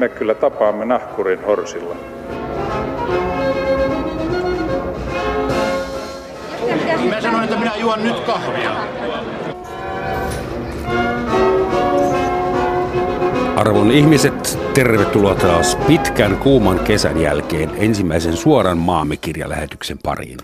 me kyllä tapaamme nahkurin horsilla. Mä sanoin, että minä juon nyt kahvia. Arvon ihmiset, tervetuloa taas pitkän kuuman kesän jälkeen ensimmäisen suoran maamikirjalähetyksen pariin.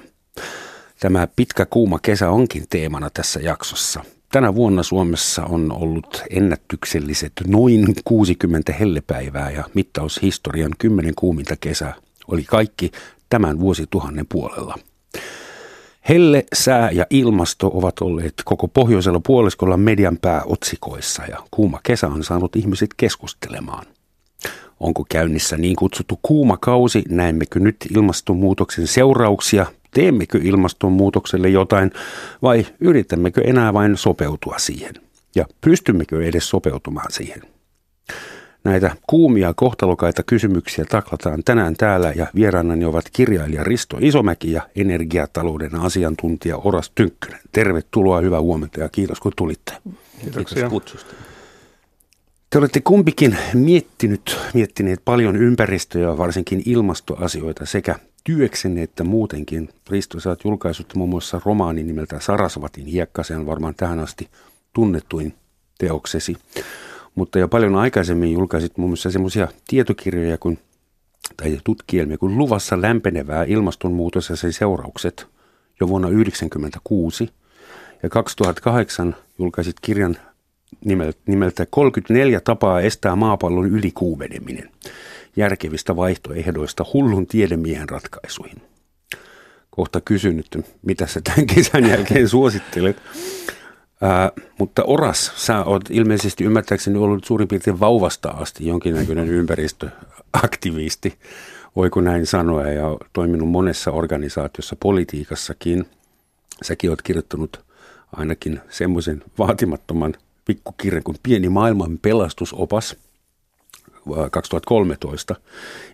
Tämä pitkä kuuma kesä onkin teemana tässä jaksossa. Tänä vuonna Suomessa on ollut ennätykselliset noin 60 hellepäivää ja mittaushistorian 10 kuuminta kesää oli kaikki tämän vuosituhannen puolella. Helle, sää ja ilmasto ovat olleet koko pohjoisella puoliskolla median pääotsikoissa ja kuuma kesä on saanut ihmiset keskustelemaan. Onko käynnissä niin kutsuttu kuuma kausi? Näemmekö nyt ilmastonmuutoksen seurauksia? Teemmekö ilmastonmuutokselle jotain vai yritämmekö enää vain sopeutua siihen? Ja pystymmekö edes sopeutumaan siihen? Näitä kuumia kohtalokaita kysymyksiä taklataan tänään täällä ja vieraanani ovat kirjailija Risto Isomäki ja energiatalouden asiantuntija Oras Tynkkönen. Tervetuloa, hyvää huomenta ja kiitos kun tulitte. Kiitoksia. Kiitos kutsusta. Te olette kumpikin miettinyt, miettineet paljon ympäristöä, varsinkin ilmastoasioita sekä työksenne että muutenkin. Risto, sä oot julkaissut muun muassa romaanin nimeltä Sarasvatin hiekka, se on varmaan tähän asti tunnettuin teoksesi. Mutta jo paljon aikaisemmin julkaisit muun muassa semmoisia tietokirjoja kuin, tai tutkielmia kuin Luvassa lämpenevää ilmastonmuutos ja sen seuraukset jo vuonna 1996. Ja 2008 julkaisit kirjan nimeltä 34 tapaa estää maapallon ylikuumeneminen järkevistä vaihtoehdoista hullun tiedemiehen ratkaisuihin. Kohta kysynyt, mitä sä tämän kesän jälkeen suosittelet. Ää, mutta Oras, sä oot ilmeisesti ymmärtääkseni ollut suurin piirtein vauvasta asti jonkinnäköinen ympäristöaktivisti, voiko näin sanoa, ja toiminut monessa organisaatiossa, politiikassakin. Säkin oot kirjoittanut ainakin semmoisen vaatimattoman pikkukirjan kuin Pieni maailman pelastusopas – 2013.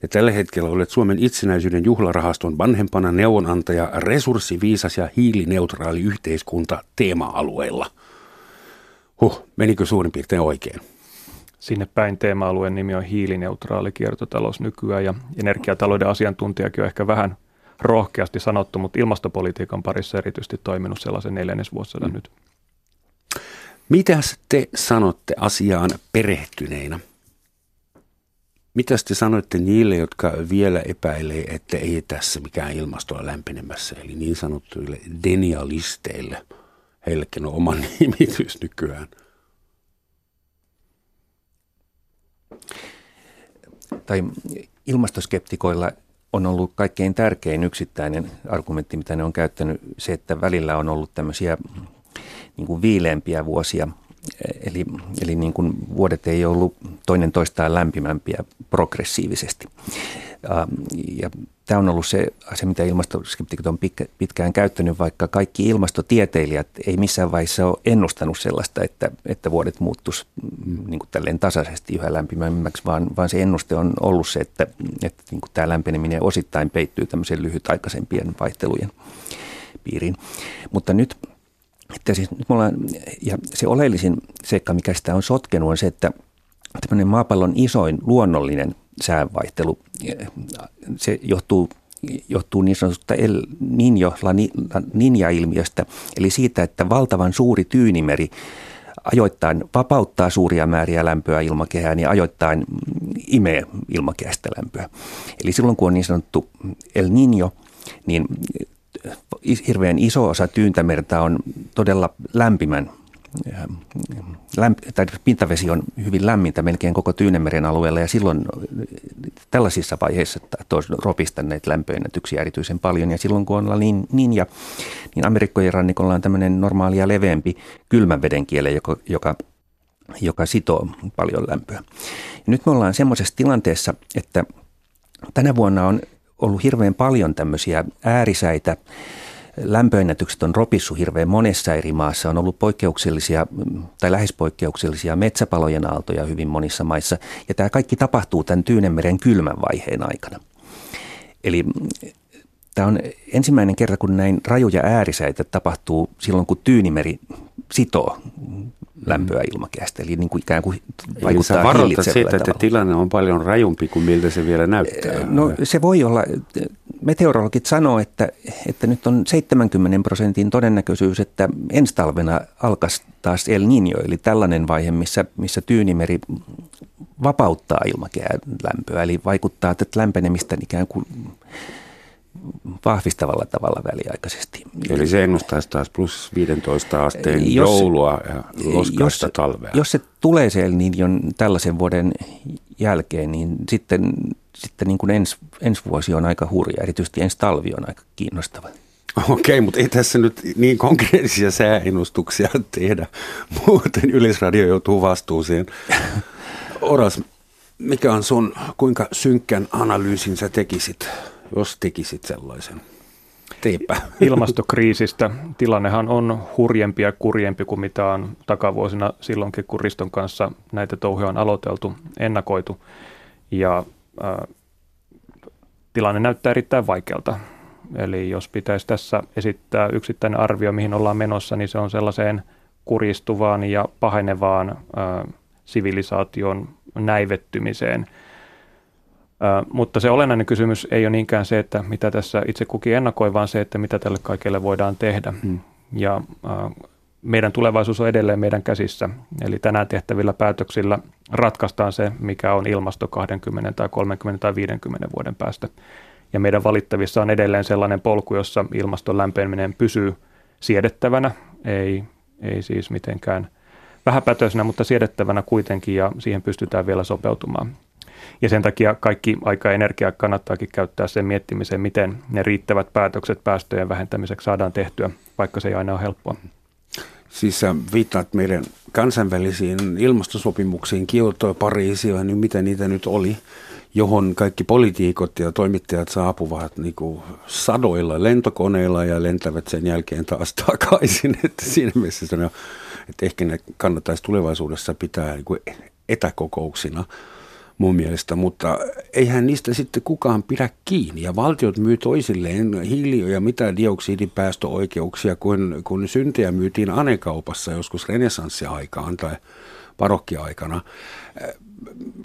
Ja tällä hetkellä olet Suomen itsenäisyyden juhlarahaston vanhempana neuvonantaja resurssiviisas ja hiilineutraali yhteiskunta teema-alueella. Huh, menikö suurin piirtein oikein? Sinne päin teema-alueen nimi on hiilineutraali kiertotalous nykyään ja energiatalouden asiantuntijakin on ehkä vähän rohkeasti sanottu, mutta ilmastopolitiikan parissa erityisesti toiminut sellaisen neljännesvuosilla mm. nyt. Mitäs te sanotte asiaan perehtyneinä? Mitä te sanoitte niille, jotka vielä epäilee, että ei tässä mikään ilmasto ole lämpenemässä, eli niin sanottuille denialisteille? Heillekin on oma nimitys nykyään. Tai ilmastoskeptikoilla on ollut kaikkein tärkein yksittäinen argumentti, mitä ne on käyttänyt, se, että välillä on ollut tämmöisiä niin kuin viileämpiä vuosia – Eli, eli niin kuin vuodet ei ollut toinen toistaan lämpimämpiä progressiivisesti. Ja tämä on ollut se asia, mitä ilmastoskeptikot on pitkään käyttänyt, vaikka kaikki ilmastotieteilijät ei missään vaiheessa ole ennustanut sellaista, että, että vuodet muuttuisi niin kuin tasaisesti yhä lämpimämmäksi, vaan, vaan se ennuste on ollut se, että, että niin kuin tämä lämpeneminen osittain peittyy tämmöisen lyhytaikaisempien vaihtelujen piiriin. Mutta nyt – että siis nyt ollaan, ja se oleellisin seikka, mikä sitä on sotkenut, on se, että tämmöinen maapallon isoin luonnollinen säänvaihtelu, se johtuu johtuu niin sanotusta El Niño, La Niña-ilmiöstä, eli siitä, että valtavan suuri tyynimeri ajoittain vapauttaa suuria määriä lämpöä ilmakehään ja ajoittain imee ilmakehästä lämpöä. Eli silloin kun on niin sanottu El Niño, niin hirveän iso osa tyyntämerta on todella lämpimän lämp- tai pintavesi on hyvin lämmintä melkein koko Tyynemeren alueella ja silloin tällaisissa vaiheissa tahtoo ropista näitä lämpöennätyksiä erityisen paljon ja silloin kun on niin, niin, ja, niin Amerikkojen rannikolla on tämmöinen normaalia leveämpi kylmän veden kiele, joka, joka, joka sitoo paljon lämpöä. Ja nyt me ollaan semmoisessa tilanteessa, että tänä vuonna on ollut hirveän paljon tämmöisiä äärisäitä. Lämpöennätykset on ropissu hirveän monessa eri maassa. On ollut poikkeuksellisia tai lähes poikkeuksellisia metsäpalojen aaltoja hyvin monissa maissa. Ja tämä kaikki tapahtuu tämän Tyynemeren kylmän vaiheen aikana. Eli tämä on ensimmäinen kerta, kun näin rajuja äärisäitä tapahtuu silloin, kun Tyynimeri sitoo lämpöä ilmakehästä. Eli niin kuin ikään kuin Eli sä varoitat siitä, että tilanne on paljon rajumpi kuin miltä se vielä näyttää. No se voi olla. Meteorologit sanoo, että, että nyt on 70 prosentin todennäköisyys, että ensi talvena alkaisi taas El Niño, eli tällainen vaihe, missä, missä Tyynimeri vapauttaa ilmakehän lämpöä, eli vaikuttaa että lämpenemistä ikään kuin vahvistavalla tavalla väliaikaisesti. Eli se ennustaisi taas plus 15 asteen jos, joulua ja loskaista jos, talvea. Jos se tulee se niin jo tällaisen vuoden jälkeen, niin sitten, sitten niin kuin ens, ensi vuosi on aika hurja, erityisesti ensi talvi on aika kiinnostava. Okei, mutta ei tässä nyt niin konkreettisia sääennustuksia tehdä. Muuten Yleisradio joutuu vastuuseen. Oras, mikä on sun, kuinka synkkän analyysin sä tekisit jos tekisit sellaisen? Teepä. Ilmastokriisistä. Tilannehan on hurjempi ja kurjempi kuin mitä on takavuosina silloinkin, kun Riston kanssa näitä touhuja on aloiteltu, ennakoitu. Ja äh, tilanne näyttää erittäin vaikealta. Eli jos pitäisi tässä esittää yksittäinen arvio, mihin ollaan menossa, niin se on sellaiseen kuristuvaan ja pahenevaan äh, sivilisaation näivettymiseen – mutta se olennainen kysymys ei ole niinkään se, että mitä tässä itse kukin ennakoi, vaan se, että mitä tälle kaikelle voidaan tehdä. Hmm. Ja meidän tulevaisuus on edelleen meidän käsissä. Eli tänään tehtävillä päätöksillä ratkaistaan se, mikä on ilmasto 20 tai 30 tai 50 vuoden päästä. Ja meidän valittavissa on edelleen sellainen polku, jossa ilmaston lämpeneminen pysyy siedettävänä, ei, ei siis mitenkään vähäpätöisenä, mutta siedettävänä kuitenkin, ja siihen pystytään vielä sopeutumaan. Ja sen takia kaikki aika ja energia kannattaakin käyttää sen miettimiseen, miten ne riittävät päätökset päästöjen vähentämiseksi saadaan tehtyä, vaikka se ei aina ole helppoa. Siis sä viittaat meidän kansainvälisiin ilmastosopimuksiin, Kioto Pariisi ja niin mitä niitä nyt oli, johon kaikki poliitikot ja toimittajat saapuvat niin kuin sadoilla lentokoneilla ja lentävät sen jälkeen taas takaisin. Että siinä mielessä että ehkä ne kannattaisi tulevaisuudessa pitää niin kuin etäkokouksina mun mielestä, mutta eihän niistä sitten kukaan pidä kiinni. Ja valtiot myy toisilleen hiilio- ja mitä dioksidipäästöoikeuksia, kun, kun syntejä myytiin anekaupassa joskus renessanssi-aikaan tai barokkiaikana.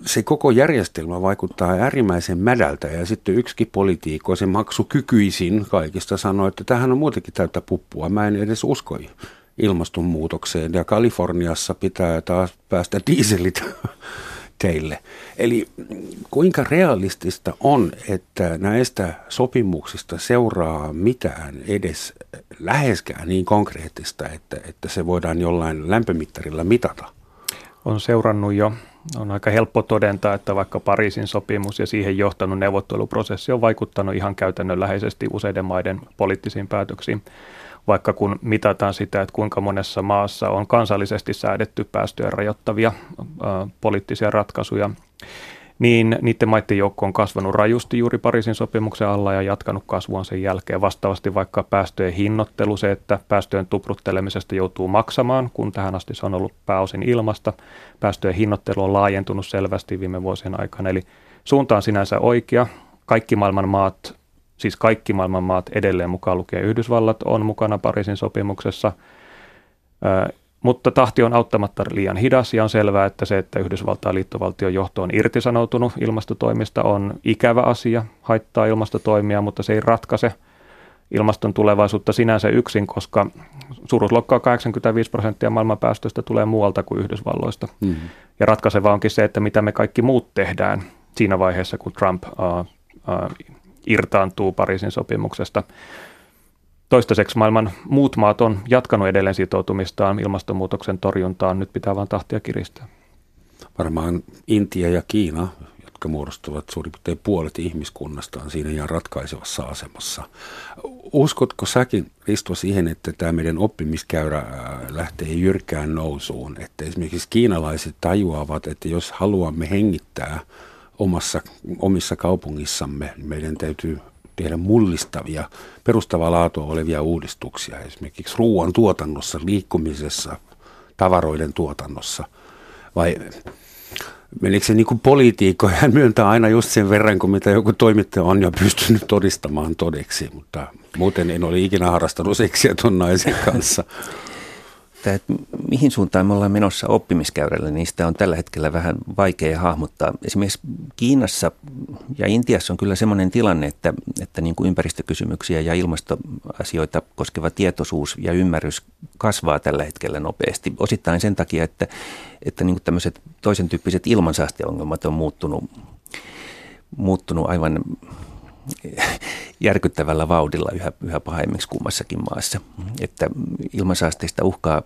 Se koko järjestelmä vaikuttaa äärimmäisen mädältä ja sitten yksikin poliitikko, se maksukykyisin kaikista sanoi, että tähän on muutenkin täyttä puppua. Mä en edes usko ilmastonmuutokseen ja Kaliforniassa pitää taas päästä dieselit teille. Eli kuinka realistista on, että näistä sopimuksista seuraa mitään edes läheskään niin konkreettista, että, että se voidaan jollain lämpömittarilla mitata? On seurannut jo. On aika helppo todentaa, että vaikka Pariisin sopimus ja siihen johtanut neuvotteluprosessi on vaikuttanut ihan käytännönläheisesti useiden maiden poliittisiin päätöksiin vaikka kun mitataan sitä, että kuinka monessa maassa on kansallisesti säädetty päästöjä rajoittavia ä, poliittisia ratkaisuja, niin niiden maiden joukko on kasvanut rajusti juuri Pariisin sopimuksen alla ja jatkanut kasvuaan sen jälkeen. Vastaavasti vaikka päästöjen hinnoittelu, se, että päästöjen tupruttelemisesta joutuu maksamaan, kun tähän asti se on ollut pääosin ilmasta. Päästöjen hinnoittelu on laajentunut selvästi viime vuosien aikana, eli suunta on sinänsä oikea. Kaikki maailman maat siis kaikki maailman maat edelleen mukaan lukien Yhdysvallat on mukana Pariisin sopimuksessa, mutta tahti on auttamatta liian hidas ja on selvää, että se, että Yhdysvaltain liittovaltion johto on irtisanoutunut ilmastotoimista on ikävä asia, haittaa ilmastotoimia, mutta se ei ratkaise ilmaston tulevaisuutta sinänsä yksin, koska suuruusluokkaa 85 prosenttia maailman päästöistä tulee muualta kuin Yhdysvalloista. Mm-hmm. Ja ratkaiseva onkin se, että mitä me kaikki muut tehdään siinä vaiheessa, kun Trump uh, uh, irtaantuu Pariisin sopimuksesta. Toistaiseksi maailman muut maat on jatkanut edelleen sitoutumistaan ilmastonmuutoksen torjuntaan. Nyt pitää vain tahtia kiristää. Varmaan Intia ja Kiina, jotka muodostuvat suurin piirtein puolet ihmiskunnasta, on siinä ihan ratkaisevassa asemassa. Uskotko säkin, Risto, siihen, että tämä meidän oppimiskäyrä lähtee jyrkään nousuun? Että esimerkiksi kiinalaiset tajuavat, että jos haluamme hengittää – omassa, omissa kaupungissamme, niin meidän täytyy tehdä mullistavia, perustavaa laatua olevia uudistuksia, esimerkiksi ruoan tuotannossa, liikkumisessa, tavaroiden tuotannossa. Vai menikö se niin kuin poliitikko, hän myöntää aina just sen verran, kuin mitä joku toimittaja on jo pystynyt todistamaan todeksi, mutta muuten en ole ikinä harrastanut seksiä tuon naisen kanssa. että, että mihin suuntaan me ollaan menossa oppimiskäyrällä, niin sitä on tällä hetkellä vähän vaikea hahmottaa. Esimerkiksi Kiinassa ja Intiassa on kyllä sellainen tilanne, että, että niin kuin ympäristökysymyksiä ja ilmastoasioita koskeva tietoisuus ja ymmärrys kasvaa tällä hetkellä nopeasti. Osittain sen takia, että, että niin kuin tämmöiset toisen tyyppiset ilmansaasteongelmat on muuttunut, muuttunut aivan järkyttävällä vauhdilla yhä, yhä pahemmiksi kummassakin maassa. Että ilmansaasteista uhkaa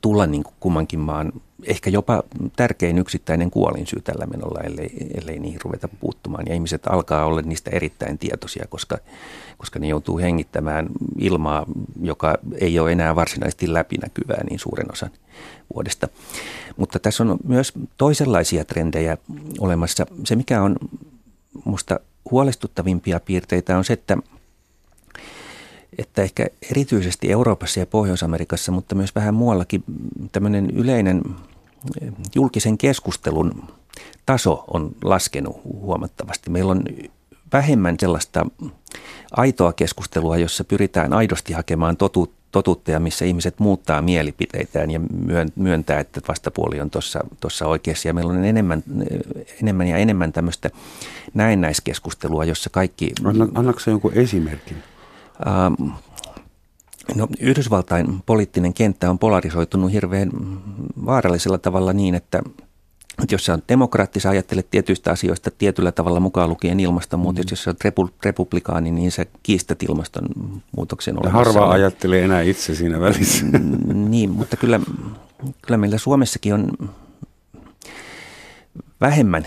tulla niin kuin kummankin maan ehkä jopa tärkein yksittäinen kuolinsyy tällä menolla, ellei, ellei niihin ruveta puuttumaan. Ja ihmiset alkaa olla niistä erittäin tietoisia, koska, koska ne joutuu hengittämään ilmaa, joka ei ole enää varsinaisesti läpinäkyvää niin suuren osan vuodesta. Mutta tässä on myös toisenlaisia trendejä olemassa. Se, mikä on musta huolestuttavimpia piirteitä on se, että, että ehkä erityisesti Euroopassa ja Pohjois-Amerikassa, mutta myös vähän muuallakin tämmöinen yleinen eh, julkisen keskustelun taso on laskenut huomattavasti. Meillä on vähemmän sellaista aitoa keskustelua, jossa pyritään aidosti hakemaan totuutta totuutta ja missä ihmiset muuttaa mielipiteitään ja myöntää, että vastapuoli on tuossa oikeassa. Ja meillä on enemmän, enemmän ja enemmän tämmöistä näennäiskeskustelua, jossa kaikki... Anna, annatko jonkun esimerkin? Ähm, no, Yhdysvaltain poliittinen kenttä on polarisoitunut hirveän vaarallisella tavalla niin, että että jos sä on demokraatti, sä ajattelet tietyistä asioista tietyllä tavalla mukaan lukien ilmastonmuutos. Mm. Jos sä oot repu, republikaani, niin sä kiistät ilmastonmuutoksen olemassa. Harva ajattelee enää itse siinä välissä. Mm, niin, mutta kyllä, kyllä meillä Suomessakin on vähemmän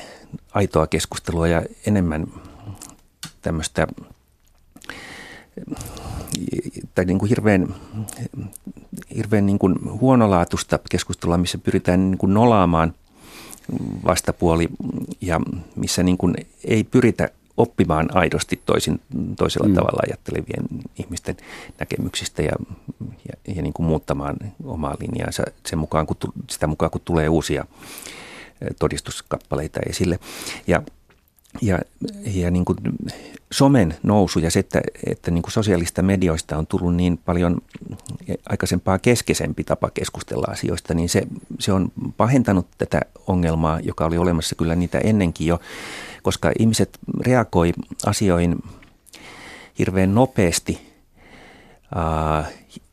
aitoa keskustelua ja enemmän tämmöistä tai niin kuin hirveän, hirveän niin kuin huonolaatusta keskustelua, missä pyritään niin kuin nolaamaan – vastapuoli ja missä niin kuin ei pyritä oppimaan aidosti toisin, toisella mm. tavalla ajattelevien ihmisten näkemyksistä ja, ja, ja niin kuin muuttamaan omaa linjaansa sen mukaan, kun, sitä mukaan, kun tulee uusia todistuskappaleita esille. Ja ja, ja niin kuin somen nousu ja se, että, että niin kuin sosiaalista medioista on tullut niin paljon aikaisempaa keskeisempi tapa keskustella asioista, niin se, se on pahentanut tätä ongelmaa, joka oli olemassa kyllä niitä ennenkin jo, koska ihmiset reagoi asioihin hirveän nopeasti ää,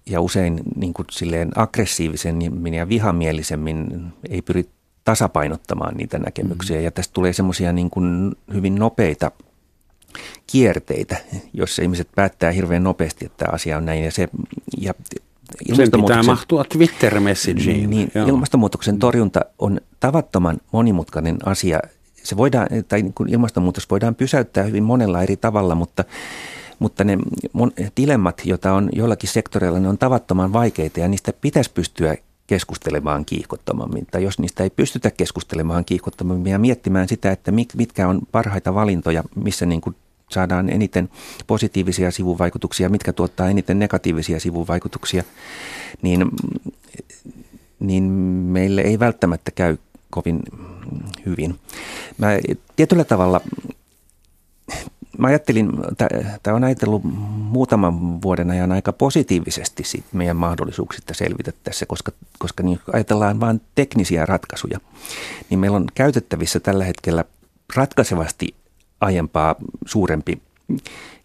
ja usein niin kuin silleen aggressiivisemmin ja vihamielisemmin ei pyri tasapainottamaan niitä näkemyksiä. Mm. Ja tästä tulee semmoisia niin kuin hyvin nopeita kierteitä, jossa ihmiset päättää hirveän nopeasti, että asia on näin. Ja se, ja sen pitää mahtua Twitter-messageen. Niin, ilmastonmuutoksen torjunta on tavattoman monimutkainen asia. Se voidaan, tai niin kuin ilmastonmuutos voidaan pysäyttää hyvin monella eri tavalla, mutta mutta ne dilemmat, joita on joillakin sektoreilla, ne on tavattoman vaikeita ja niistä pitäisi pystyä keskustelemaan kiihkottomammin. Tai jos niistä ei pystytä keskustelemaan kiihkottomammin ja miettimään sitä, että mitkä on parhaita valintoja, missä niin kuin saadaan eniten positiivisia sivuvaikutuksia, mitkä tuottaa eniten negatiivisia sivuvaikutuksia, niin, niin meille ei välttämättä käy kovin hyvin. Mä tietyllä tavalla mä ajattelin, tämä on ajatellut muutaman vuoden ajan aika positiivisesti siitä meidän mahdollisuuksista selvitä tässä, koska, koska niin ajatellaan vain teknisiä ratkaisuja, niin meillä on käytettävissä tällä hetkellä ratkaisevasti aiempaa suurempi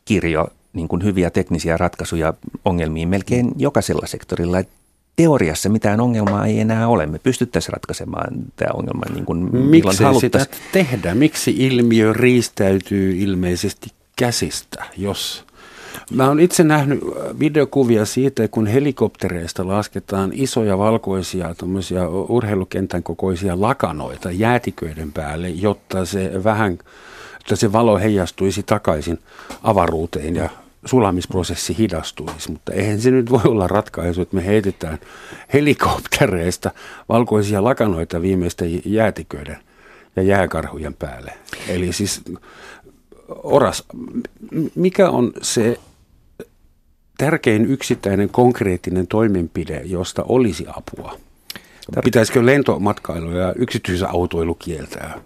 kirjo niin kuin hyviä teknisiä ratkaisuja ongelmiin melkein jokaisella sektorilla. Et teoriassa mitään ongelmaa ei enää ole. Me pystyttäisiin ratkaisemaan tämä ongelma niin kuin Miksi sitä tehdä? Miksi ilmiö riistäytyy ilmeisesti käsistä, jos... Mä oon itse nähnyt videokuvia siitä, kun helikoptereista lasketaan isoja valkoisia urheilukentän kokoisia lakanoita jäätiköiden päälle, jotta se vähän, että se valo heijastuisi takaisin avaruuteen ja sulamisprosessi hidastuisi, mutta eihän se nyt voi olla ratkaisu, että me heitetään helikoptereista valkoisia lakanoita viimeisten jäätiköiden ja jääkarhujen päälle. Eli siis Oras, mikä on se tärkein yksittäinen konkreettinen toimenpide, josta olisi apua? Pitäisikö lentomatkailu ja yksityisautoilu kieltää?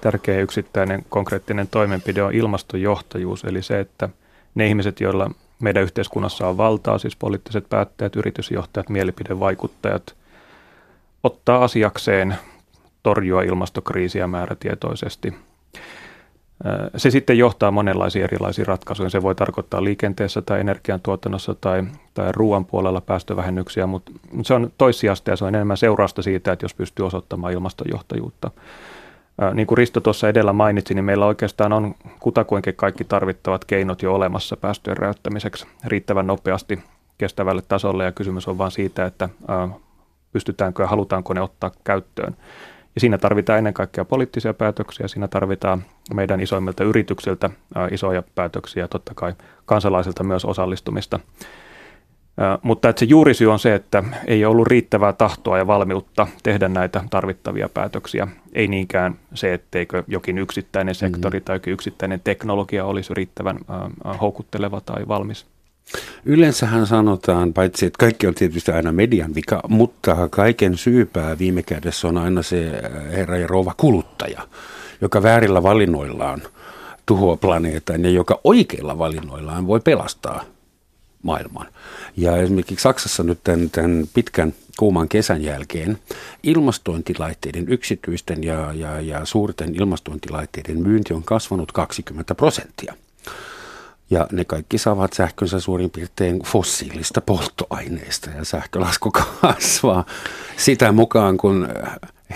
Tärkeä yksittäinen konkreettinen toimenpide on ilmastojohtajuus, eli se, että – ne ihmiset, joilla meidän yhteiskunnassa on valtaa, siis poliittiset päättäjät, yritysjohtajat, mielipidevaikuttajat, ottaa asiakseen torjua ilmastokriisiä määrätietoisesti. Se sitten johtaa monenlaisiin erilaisiin ratkaisuihin. Se voi tarkoittaa liikenteessä tai energiantuotannossa tai, tai ruoan puolella päästövähennyksiä, mutta se on toissijasta ja se on enemmän seurausta siitä, että jos pystyy osoittamaan ilmastojohtajuutta. Niin kuin Risto tuossa edellä mainitsi, niin meillä oikeastaan on kutakuinkin kaikki tarvittavat keinot jo olemassa päästöjen räjäyttämiseksi riittävän nopeasti kestävälle tasolle ja kysymys on vain siitä, että pystytäänkö ja halutaanko ne ottaa käyttöön. Ja siinä tarvitaan ennen kaikkea poliittisia päätöksiä, siinä tarvitaan meidän isoimmilta yrityksiltä isoja päätöksiä ja totta kai kansalaisilta myös osallistumista. Mutta että se juurisyy on se, että ei ollut riittävää tahtoa ja valmiutta tehdä näitä tarvittavia päätöksiä. Ei niinkään se, etteikö jokin yksittäinen sektori mm. tai jokin yksittäinen teknologia olisi riittävän houkutteleva tai valmis. Yleensähän sanotaan, paitsi että kaikki on tietysti aina median vika, mutta kaiken syypää viime kädessä on aina se herra ja rouva kuluttaja, joka väärillä valinnoillaan tuhoaa planeetan ja joka oikeilla valinnoillaan voi pelastaa maailman. Ja esimerkiksi Saksassa nyt tämän, tämän pitkän kuuman kesän jälkeen ilmastointilaitteiden, yksityisten ja, ja, ja suurten ilmastointilaitteiden myynti on kasvanut 20 prosenttia. Ja ne kaikki saavat sähkönsä suurin piirtein fossiilista polttoaineista ja sähkölasku kasvaa sitä mukaan, kun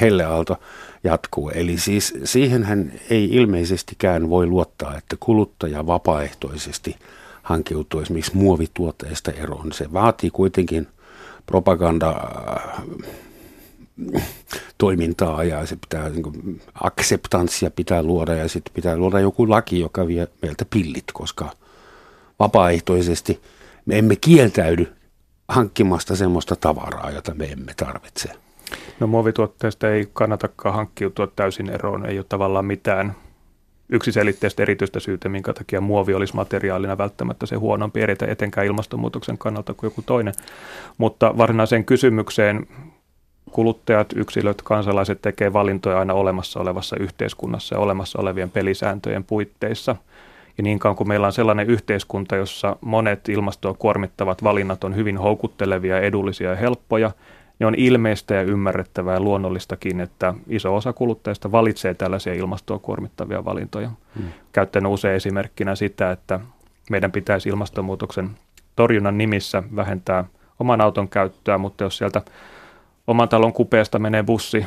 helleaalto jatkuu. Eli siis siihenhän ei ilmeisestikään voi luottaa, että kuluttaja vapaaehtoisesti – hankkiutua esimerkiksi muovituotteista eroon. Se vaatii kuitenkin propaganda äh, toimintaa ja se pitää, niin kuin, akseptanssia pitää luoda ja sitten pitää luoda joku laki, joka vie meiltä pillit, koska vapaaehtoisesti me emme kieltäydy hankkimasta semmoista tavaraa, jota me emme tarvitse. No muovituotteista ei kannatakaan hankkiutua täysin eroon, ei ole tavallaan mitään yksiselitteistä erityistä syytä, minkä takia muovi olisi materiaalina välttämättä se huonompi eritä etenkään ilmastonmuutoksen kannalta kuin joku toinen. Mutta varsinaiseen kysymykseen kuluttajat, yksilöt, kansalaiset tekee valintoja aina olemassa olevassa yhteiskunnassa ja olemassa olevien pelisääntöjen puitteissa. Ja niin kauan kuin meillä on sellainen yhteiskunta, jossa monet ilmastoa kuormittavat valinnat on hyvin houkuttelevia, edullisia ja helppoja – niin on ilmeistä ja ymmärrettävää ja luonnollistakin, että iso osa kuluttajista valitsee tällaisia ilmastoa kuormittavia valintoja. Hmm. Käyttäen usein esimerkkinä sitä, että meidän pitäisi ilmastonmuutoksen torjunnan nimissä vähentää oman auton käyttöä, mutta jos sieltä oman talon kupeesta menee bussi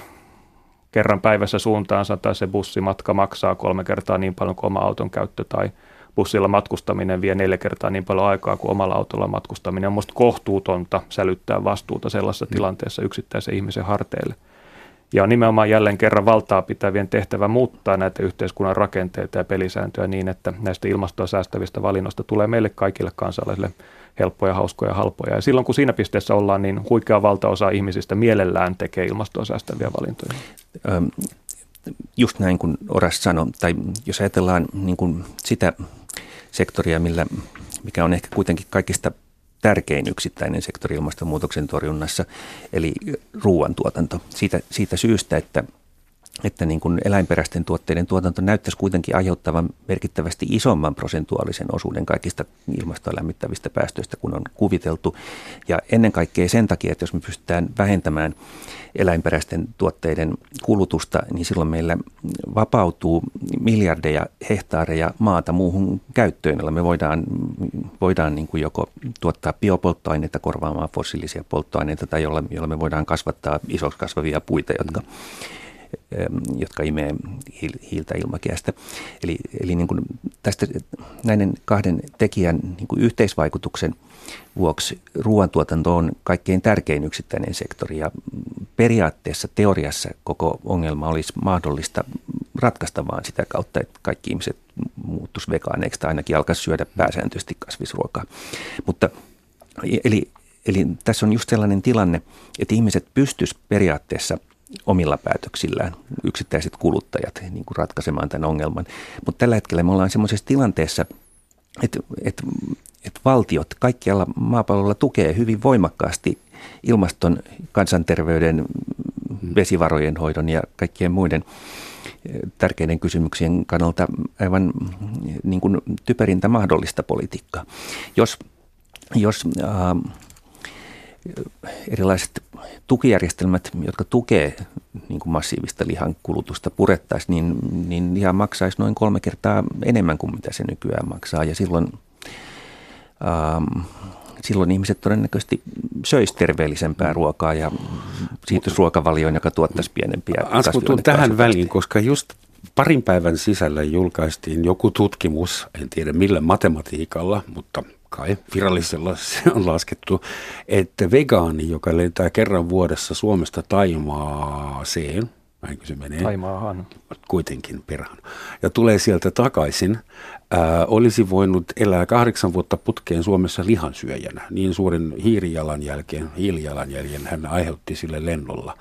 kerran päivässä suuntaansa tai se bussimatka maksaa kolme kertaa niin paljon kuin oma auton käyttö tai – bussilla matkustaminen vie neljä kertaa niin paljon aikaa kuin omalla autolla matkustaminen. On minusta kohtuutonta sälyttää vastuuta sellaisessa mm. tilanteessa yksittäisen ihmisen harteille. Ja on nimenomaan jälleen kerran valtaa pitävien tehtävä muuttaa näitä yhteiskunnan rakenteita ja pelisääntöjä niin, että näistä ilmastoa säästävistä valinnoista tulee meille kaikille kansalaisille helppoja, hauskoja ja halpoja. Ja silloin kun siinä pisteessä ollaan, niin huikea valtaosa ihmisistä mielellään tekee ilmastoa säästäviä valintoja. just näin kuin Oras sanoi, tai jos ajatellaan niin kuin sitä sektoria, millä, mikä on ehkä kuitenkin kaikista tärkein yksittäinen sektori ilmastonmuutoksen torjunnassa, eli ruoantuotanto. Siitä, siitä syystä, että että niin kuin eläinperäisten tuotteiden tuotanto näyttäisi kuitenkin aiheuttavan merkittävästi isomman prosentuaalisen osuuden kaikista ilmastoa lämmittävistä päästöistä, kun on kuviteltu. Ja ennen kaikkea sen takia, että jos me pystytään vähentämään eläinperäisten tuotteiden kulutusta, niin silloin meillä vapautuu miljardeja hehtaareja maata muuhun käyttöön, jolla me voidaan, voidaan niin kuin joko tuottaa biopolttoaineita korvaamaan fossiilisia polttoaineita tai jolla, jolla me voidaan kasvattaa isoksi kasvavia puita, jotka jotka imee hiiltä ilmakehästä. Eli, eli niin kuin tästä näiden kahden tekijän niin kuin yhteisvaikutuksen vuoksi ruoantuotanto on kaikkein tärkein yksittäinen sektori ja periaatteessa teoriassa koko ongelma olisi mahdollista ratkaista vaan sitä kautta, että kaikki ihmiset muuttuisi vegaaneiksi tai ainakin alkaisi syödä pääsääntöisesti kasvisruokaa. Mutta eli, eli tässä on just sellainen tilanne, että ihmiset pystyisivät periaatteessa – omilla päätöksillään, yksittäiset kuluttajat niin kuin ratkaisemaan tämän ongelman. Mutta tällä hetkellä me ollaan semmoisessa tilanteessa, että, että, että valtiot kaikkialla maapallolla tukee hyvin voimakkaasti ilmaston, kansanterveyden, vesivarojen hoidon ja kaikkien muiden tärkeiden kysymyksien kannalta aivan niin kuin typerintä mahdollista politiikkaa. Jos, jos äh, erilaiset tukijärjestelmät, jotka tukee niin kuin massiivista lihan kulutusta purettaisiin, niin, niin liha maksaisi noin kolme kertaa enemmän kuin mitä se nykyään maksaa. Ja silloin, ähm, silloin ihmiset todennäköisesti söisi terveellisempää ruokaa ja siirtyisi ruokavalioon, joka tuottaisi pienempiä Askutun tähän väliin, koska just parin päivän sisällä julkaistiin joku tutkimus, en tiedä millä matematiikalla, mutta kai virallisella se on laskettu, että vegaani, joka lentää kerran vuodessa Suomesta Taimaaseen, näinkö se menee? Taimaahan. Kuitenkin perään. Ja tulee sieltä takaisin, ää, olisi voinut elää kahdeksan vuotta putkeen Suomessa lihansyöjänä. Niin suuren hiirijalanjälkeen, hiilijalanjäljen hän aiheutti sille lennolla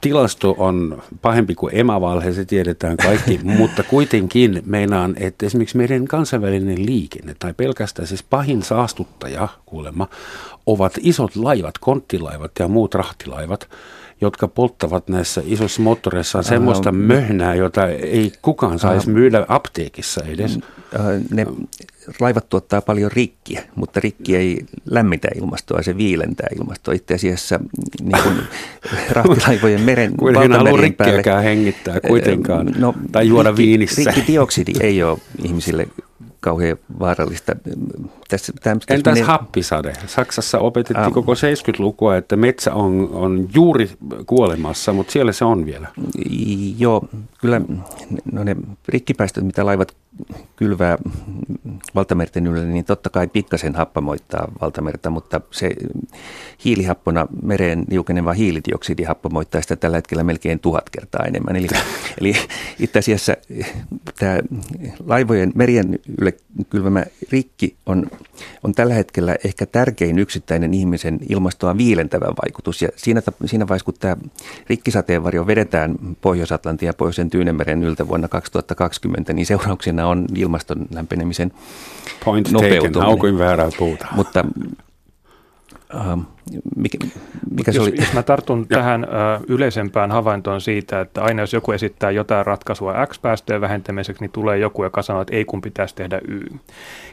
tilasto on pahempi kuin emävalhe, se tiedetään kaikki, mutta kuitenkin meinaan, että esimerkiksi meidän kansainvälinen liikenne tai pelkästään siis pahin saastuttaja kuulemma ovat isot laivat, konttilaivat ja muut rahtilaivat, jotka polttavat näissä isoissa moottoreissa semmoista möhnää, jota ei kukaan saisi myydä apteekissa edes. Ne laivat tuottaa paljon rikkiä, mutta rikki ei lämmitä ilmastoa, se viilentää ilmastoa. Itse asiassa niin kuin rahtilaivojen meren halua rikkiäkään hengittää kuitenkaan, no, tai juoda rikki, viinissä. Rikkidioksidi ei ole ihmisille kauhean vaarallista. Tässä, tämä, Entäs menee... happisade? Saksassa opetettiin ähm. koko 70-lukua, että metsä on, on juuri kuolemassa, mutta siellä se on vielä. Joo, kyllä no ne rikkipäästöt, mitä laivat kylvää valtamerten yllä, niin totta kai pikkasen happamoittaa valtamerta, mutta se hiilihappona mereen liukeneva hiilidioksidi happamoittaa sitä tällä hetkellä melkein tuhat kertaa enemmän. Eli, eli itse asiassa tämä laivojen merien yllä kylvämä rikki on, on tällä hetkellä ehkä tärkein yksittäinen ihmisen ilmastoa viilentävä vaikutus. Ja siinä, siinä vaiheessa, kun tämä rikkisateenvarjo vedetään Pohjois-Atlantin ja Pohjoisen Tyynemeren yltä vuonna 2020, niin seurauksena on ilmaston lämpenemisen Point nopeutuminen. Taken, väärää puuta. Mutta Uh, mikä, mikä se jos, oli? Jos mä tartun ja. tähän uh, yleisempään havaintoon siitä, että aina jos joku esittää jotain ratkaisua X-päästöjen vähentämiseksi, niin tulee joku, joka sanoo, että ei kun pitäisi tehdä Y.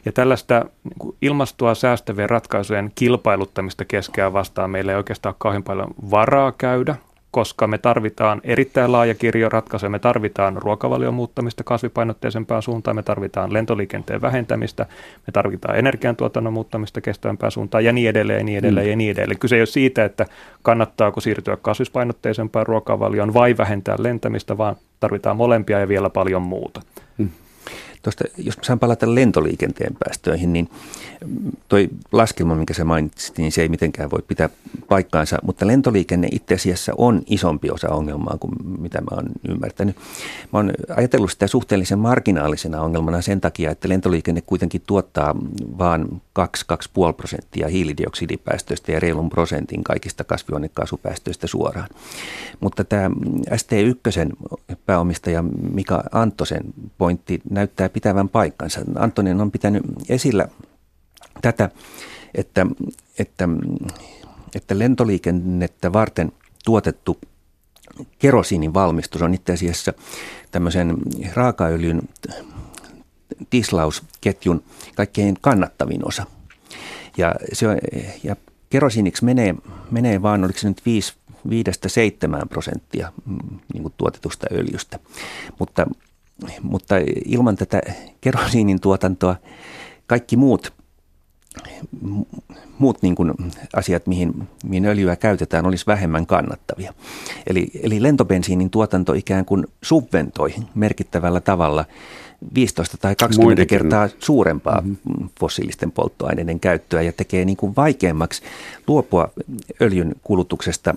Ja tällaista niin ilmastoa säästävien ratkaisujen kilpailuttamista keskeä vastaan meillä ei oikeastaan kauhean paljon varaa käydä, koska me tarvitaan erittäin laaja kirjo ratkaisuja. Me tarvitaan ruokavalion muuttamista kasvipainotteisempään suuntaan, me tarvitaan lentoliikenteen vähentämistä, me tarvitaan energiantuotannon muuttamista kestävämpään suuntaan ja niin edelleen ja niin edelleen mm. ja niin edelleen. Kyse ei ole siitä, että kannattaako siirtyä kasvispainotteisempaan ruokavalioon vai vähentää lentämistä, vaan tarvitaan molempia ja vielä paljon muuta. Mm. Tuosta, jos saan palata lentoliikenteen päästöihin, niin toi laskelma, minkä sä mainitsit, niin se ei mitenkään voi pitää paikkaansa, mutta lentoliikenne itse asiassa on isompi osa ongelmaa kuin mitä mä oon ymmärtänyt. Mä oon ajatellut sitä suhteellisen marginaalisena ongelmana sen takia, että lentoliikenne kuitenkin tuottaa vain 2-2,5 prosenttia hiilidioksidipäästöistä ja reilun prosentin kaikista kasvihuonekaasupäästöistä suoraan. Mutta tämä ST1 pääomistaja Mika Anttosen pointti näyttää pitävän paikkansa. Antonin on pitänyt esillä tätä, että, että, että lentoliikennettä varten tuotettu kerosiinin valmistus on itse asiassa tämmöisen raakaöljyn tislausketjun kaikkein kannattavin osa. Ja, se ja kerosiiniksi menee, menee vaan, oliko se nyt 5, 5-7 prosenttia mm, niin tuotetusta öljystä. Mutta, mutta ilman tätä kerosiinin tuotantoa kaikki muut muut niin kuin asiat, mihin, mihin öljyä käytetään, olisi vähemmän kannattavia. Eli, eli lentobensiinin tuotanto ikään kuin subventoi merkittävällä tavalla 15 tai 20 Muidenkin. kertaa suurempaa mm-hmm. fossiilisten polttoaineiden käyttöä ja tekee niin kuin vaikeammaksi luopua öljyn kulutuksesta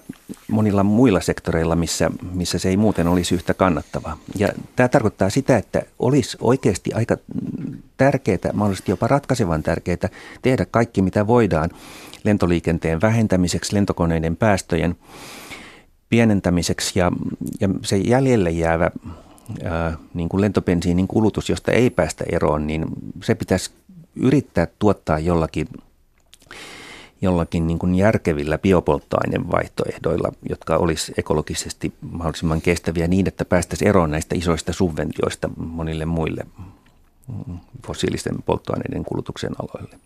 monilla muilla sektoreilla, missä, missä se ei muuten olisi yhtä kannattavaa. Ja tämä tarkoittaa sitä, että olisi oikeasti aika tärkeää, mahdollisesti jopa ratkaisevan tärkeää tehdä kaikki, mitä voidaan lentoliikenteen vähentämiseksi, lentokoneiden päästöjen pienentämiseksi ja, ja se jäljelle jäävä niin kuin lentopensiinin kulutus, josta ei päästä eroon, niin se pitäisi yrittää tuottaa jollakin, jollakin niin kuin järkevillä biopolttoainevaihtoehdoilla, jotka olisi ekologisesti mahdollisimman kestäviä niin, että päästäisiin eroon näistä isoista subventioista monille muille fossiilisten polttoaineiden kulutuksen aloille.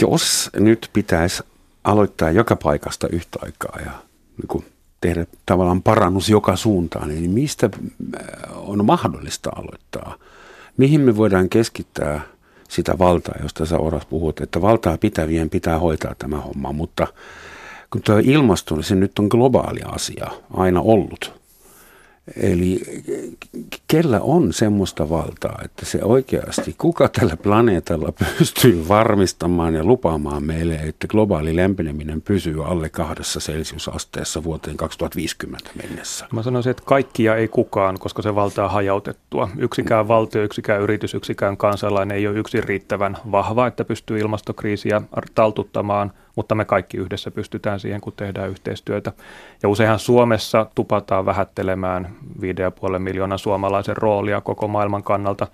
Jos nyt pitäisi aloittaa joka paikasta yhtä aikaa ja niin kuin tehdä tavallaan parannus joka suuntaan, niin mistä on mahdollista aloittaa? Mihin me voidaan keskittää – sitä valtaa, josta sä Oras puhut, että valtaa pitävien pitää hoitaa tämä homma, mutta kun tuo ilmasto, niin se nyt on globaali asia aina ollut. Eli kellä on semmoista valtaa, että se oikeasti, kuka tällä planeetalla pystyy varmistamaan ja lupaamaan meille, että globaali lämpeneminen pysyy alle kahdessa celsiusasteessa vuoteen 2050 mennessä? Mä sanoisin, että kaikkia ei kukaan, koska se valtaa hajautettua. Yksikään valtio, yksikään yritys, yksikään kansalainen ei ole yksin riittävän vahva, että pystyy ilmastokriisiä taltuttamaan – mutta me kaikki yhdessä pystytään siihen, kun tehdään yhteistyötä. Ja useinhan Suomessa tupataan vähättelemään 5,5 miljoonan suomalaisen roolia koko maailman kannalta,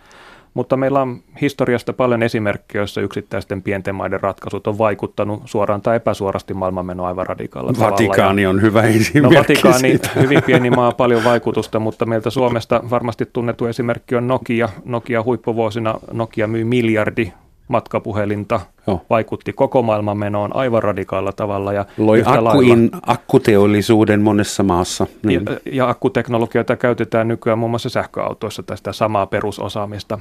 mutta meillä on historiasta paljon esimerkkejä, joissa yksittäisten pienten maiden ratkaisut on vaikuttanut suoraan tai epäsuorasti maailmanmenoa aivan radikaalilla Vatikaani on hyvä esimerkki no, Vatikaani, siitä. hyvin pieni maa, paljon vaikutusta, mutta meiltä Suomesta varmasti tunnettu esimerkki on Nokia. Nokia huippuvuosina Nokia myi miljardi matkapuhelinta, Joo. vaikutti koko maailman menoon aivan radikaalla tavalla. Ja Loi akkuin, akkuteollisuuden monessa maassa. Niin. Ja, ja akkuteknologioita käytetään nykyään muun muassa sähköautoissa tästä samaa perusosaamista.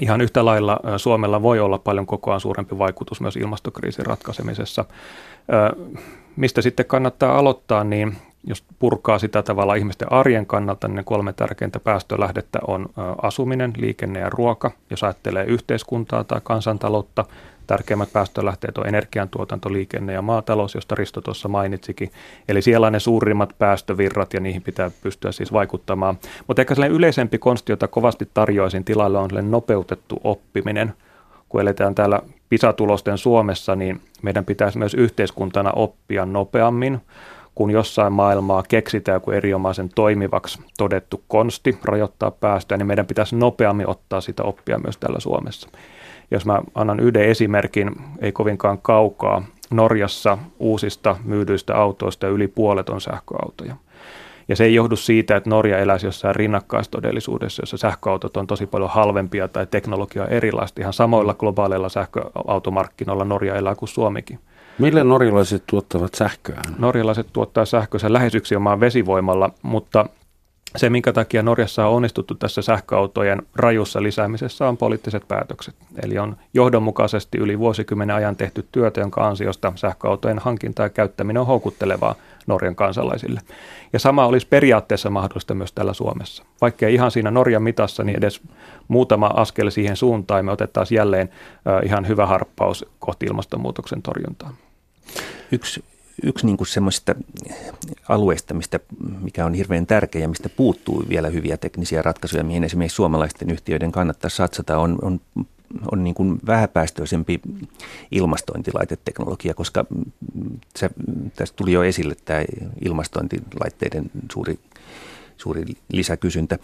Ihan yhtä lailla Suomella voi olla paljon kokoaan suurempi vaikutus myös ilmastokriisin ratkaisemisessa. Mistä sitten kannattaa aloittaa, niin jos purkaa sitä tavalla ihmisten arjen kannalta, niin ne kolme tärkeintä päästölähdettä on asuminen, liikenne ja ruoka. Jos ajattelee yhteiskuntaa tai kansantaloutta, tärkeimmät päästölähteet on energiantuotanto, liikenne ja maatalous, josta Risto tuossa mainitsikin. Eli siellä on ne suurimmat päästövirrat ja niihin pitää pystyä siis vaikuttamaan. Mutta ehkä sellainen yleisempi konsti, jota kovasti tarjoaisin tilalle, on nopeutettu oppiminen. Kun eletään täällä PISA-tulosten Suomessa, niin meidän pitäisi myös yhteiskuntana oppia nopeammin kun jossain maailmaa keksitään joku erinomaisen toimivaksi todettu konsti rajoittaa päästöjä, niin meidän pitäisi nopeammin ottaa sitä oppia myös täällä Suomessa. Jos mä annan yhden esimerkin, ei kovinkaan kaukaa, Norjassa uusista myydyistä autoista yli puolet on sähköautoja. Ja se ei johdu siitä, että Norja eläisi jossain rinnakkaistodellisuudessa, jossa sähköautot on tosi paljon halvempia tai teknologia erilaista. Ihan samoilla globaaleilla sähköautomarkkinoilla Norja elää kuin Suomikin. Millä norjalaiset tuottavat sähköä? Norjalaiset tuottaa sähköä lähes yksinomaan vesivoimalla, mutta se, minkä takia Norjassa on onnistuttu tässä sähköautojen rajussa lisäämisessä, on poliittiset päätökset. Eli on johdonmukaisesti yli vuosikymmenen ajan tehty työtä, jonka ansiosta sähköautojen hankinta ja käyttäminen on houkuttelevaa Norjan kansalaisille. Ja sama olisi periaatteessa mahdollista myös täällä Suomessa. Vaikka ihan siinä Norjan mitassa, niin edes muutama askel siihen suuntaan, me otettaisiin jälleen ihan hyvä harppaus kohti ilmastonmuutoksen torjuntaa. Yksi, yksi niin kuin semmoisista alueista, mistä, mikä on hirveän tärkeä ja mistä puuttuu vielä hyviä teknisiä ratkaisuja, mihin esimerkiksi suomalaisten yhtiöiden kannattaa satsata, on, on on niin kuin vähäpäästöisempi ilmastointilaiteteknologia, koska se, tästä tuli jo esille tämä ilmastointilaitteiden suuri, suuri lisäkysyntä.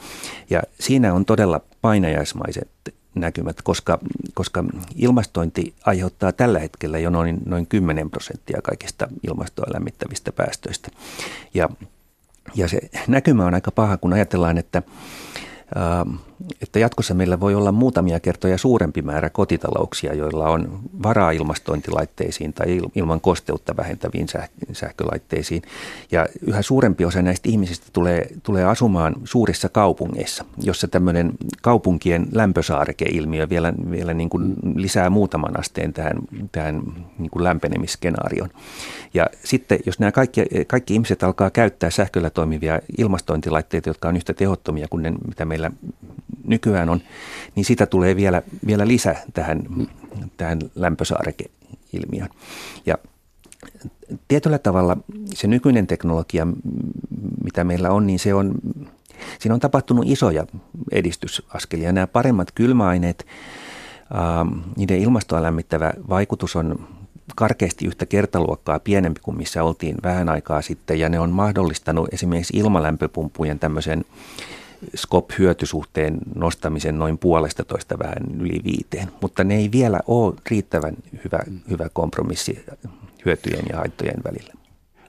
Ja siinä on todella painajaismaiset näkymät, koska, koska ilmastointi aiheuttaa tällä hetkellä jo noin, noin 10 prosenttia kaikista ilmastoa lämmittävistä päästöistä. Ja, ja se näkymä on aika paha, kun ajatellaan, että että jatkossa meillä voi olla muutamia kertoja suurempi määrä kotitalouksia, joilla on varaa ilmastointilaitteisiin tai ilman kosteutta vähentäviin sähkölaitteisiin. Ja yhä suurempi osa näistä ihmisistä tulee, tulee asumaan suurissa kaupungeissa, jossa tämmöinen kaupunkien lämpösaarekeilmiö vielä, vielä niin kuin lisää muutaman asteen tähän, tähän niin kuin lämpenemisskenaarioon. Ja sitten jos nämä kaikki, kaikki ihmiset alkaa käyttää sähköllä toimivia ilmastointilaitteita, jotka on yhtä tehottomia kuin ne, mitä meillä nykyään on, niin sitä tulee vielä, vielä lisä tähän, tähän lämpösaarekeilmiöön. Ja tietyllä tavalla se nykyinen teknologia, mitä meillä on, niin se on, siinä on tapahtunut isoja edistysaskelia. Nämä paremmat kylmäaineet, niiden ilmastoa lämmittävä vaikutus on karkeasti yhtä kertaluokkaa pienempi kuin missä oltiin vähän aikaa sitten, ja ne on mahdollistanut esimerkiksi ilmalämpöpumppujen tämmöisen SCOP-hyötysuhteen nostamisen noin puolesta toista vähän yli viiteen, mutta ne ei vielä ole riittävän hyvä, hyvä kompromissi hyötyjen ja haittojen välillä.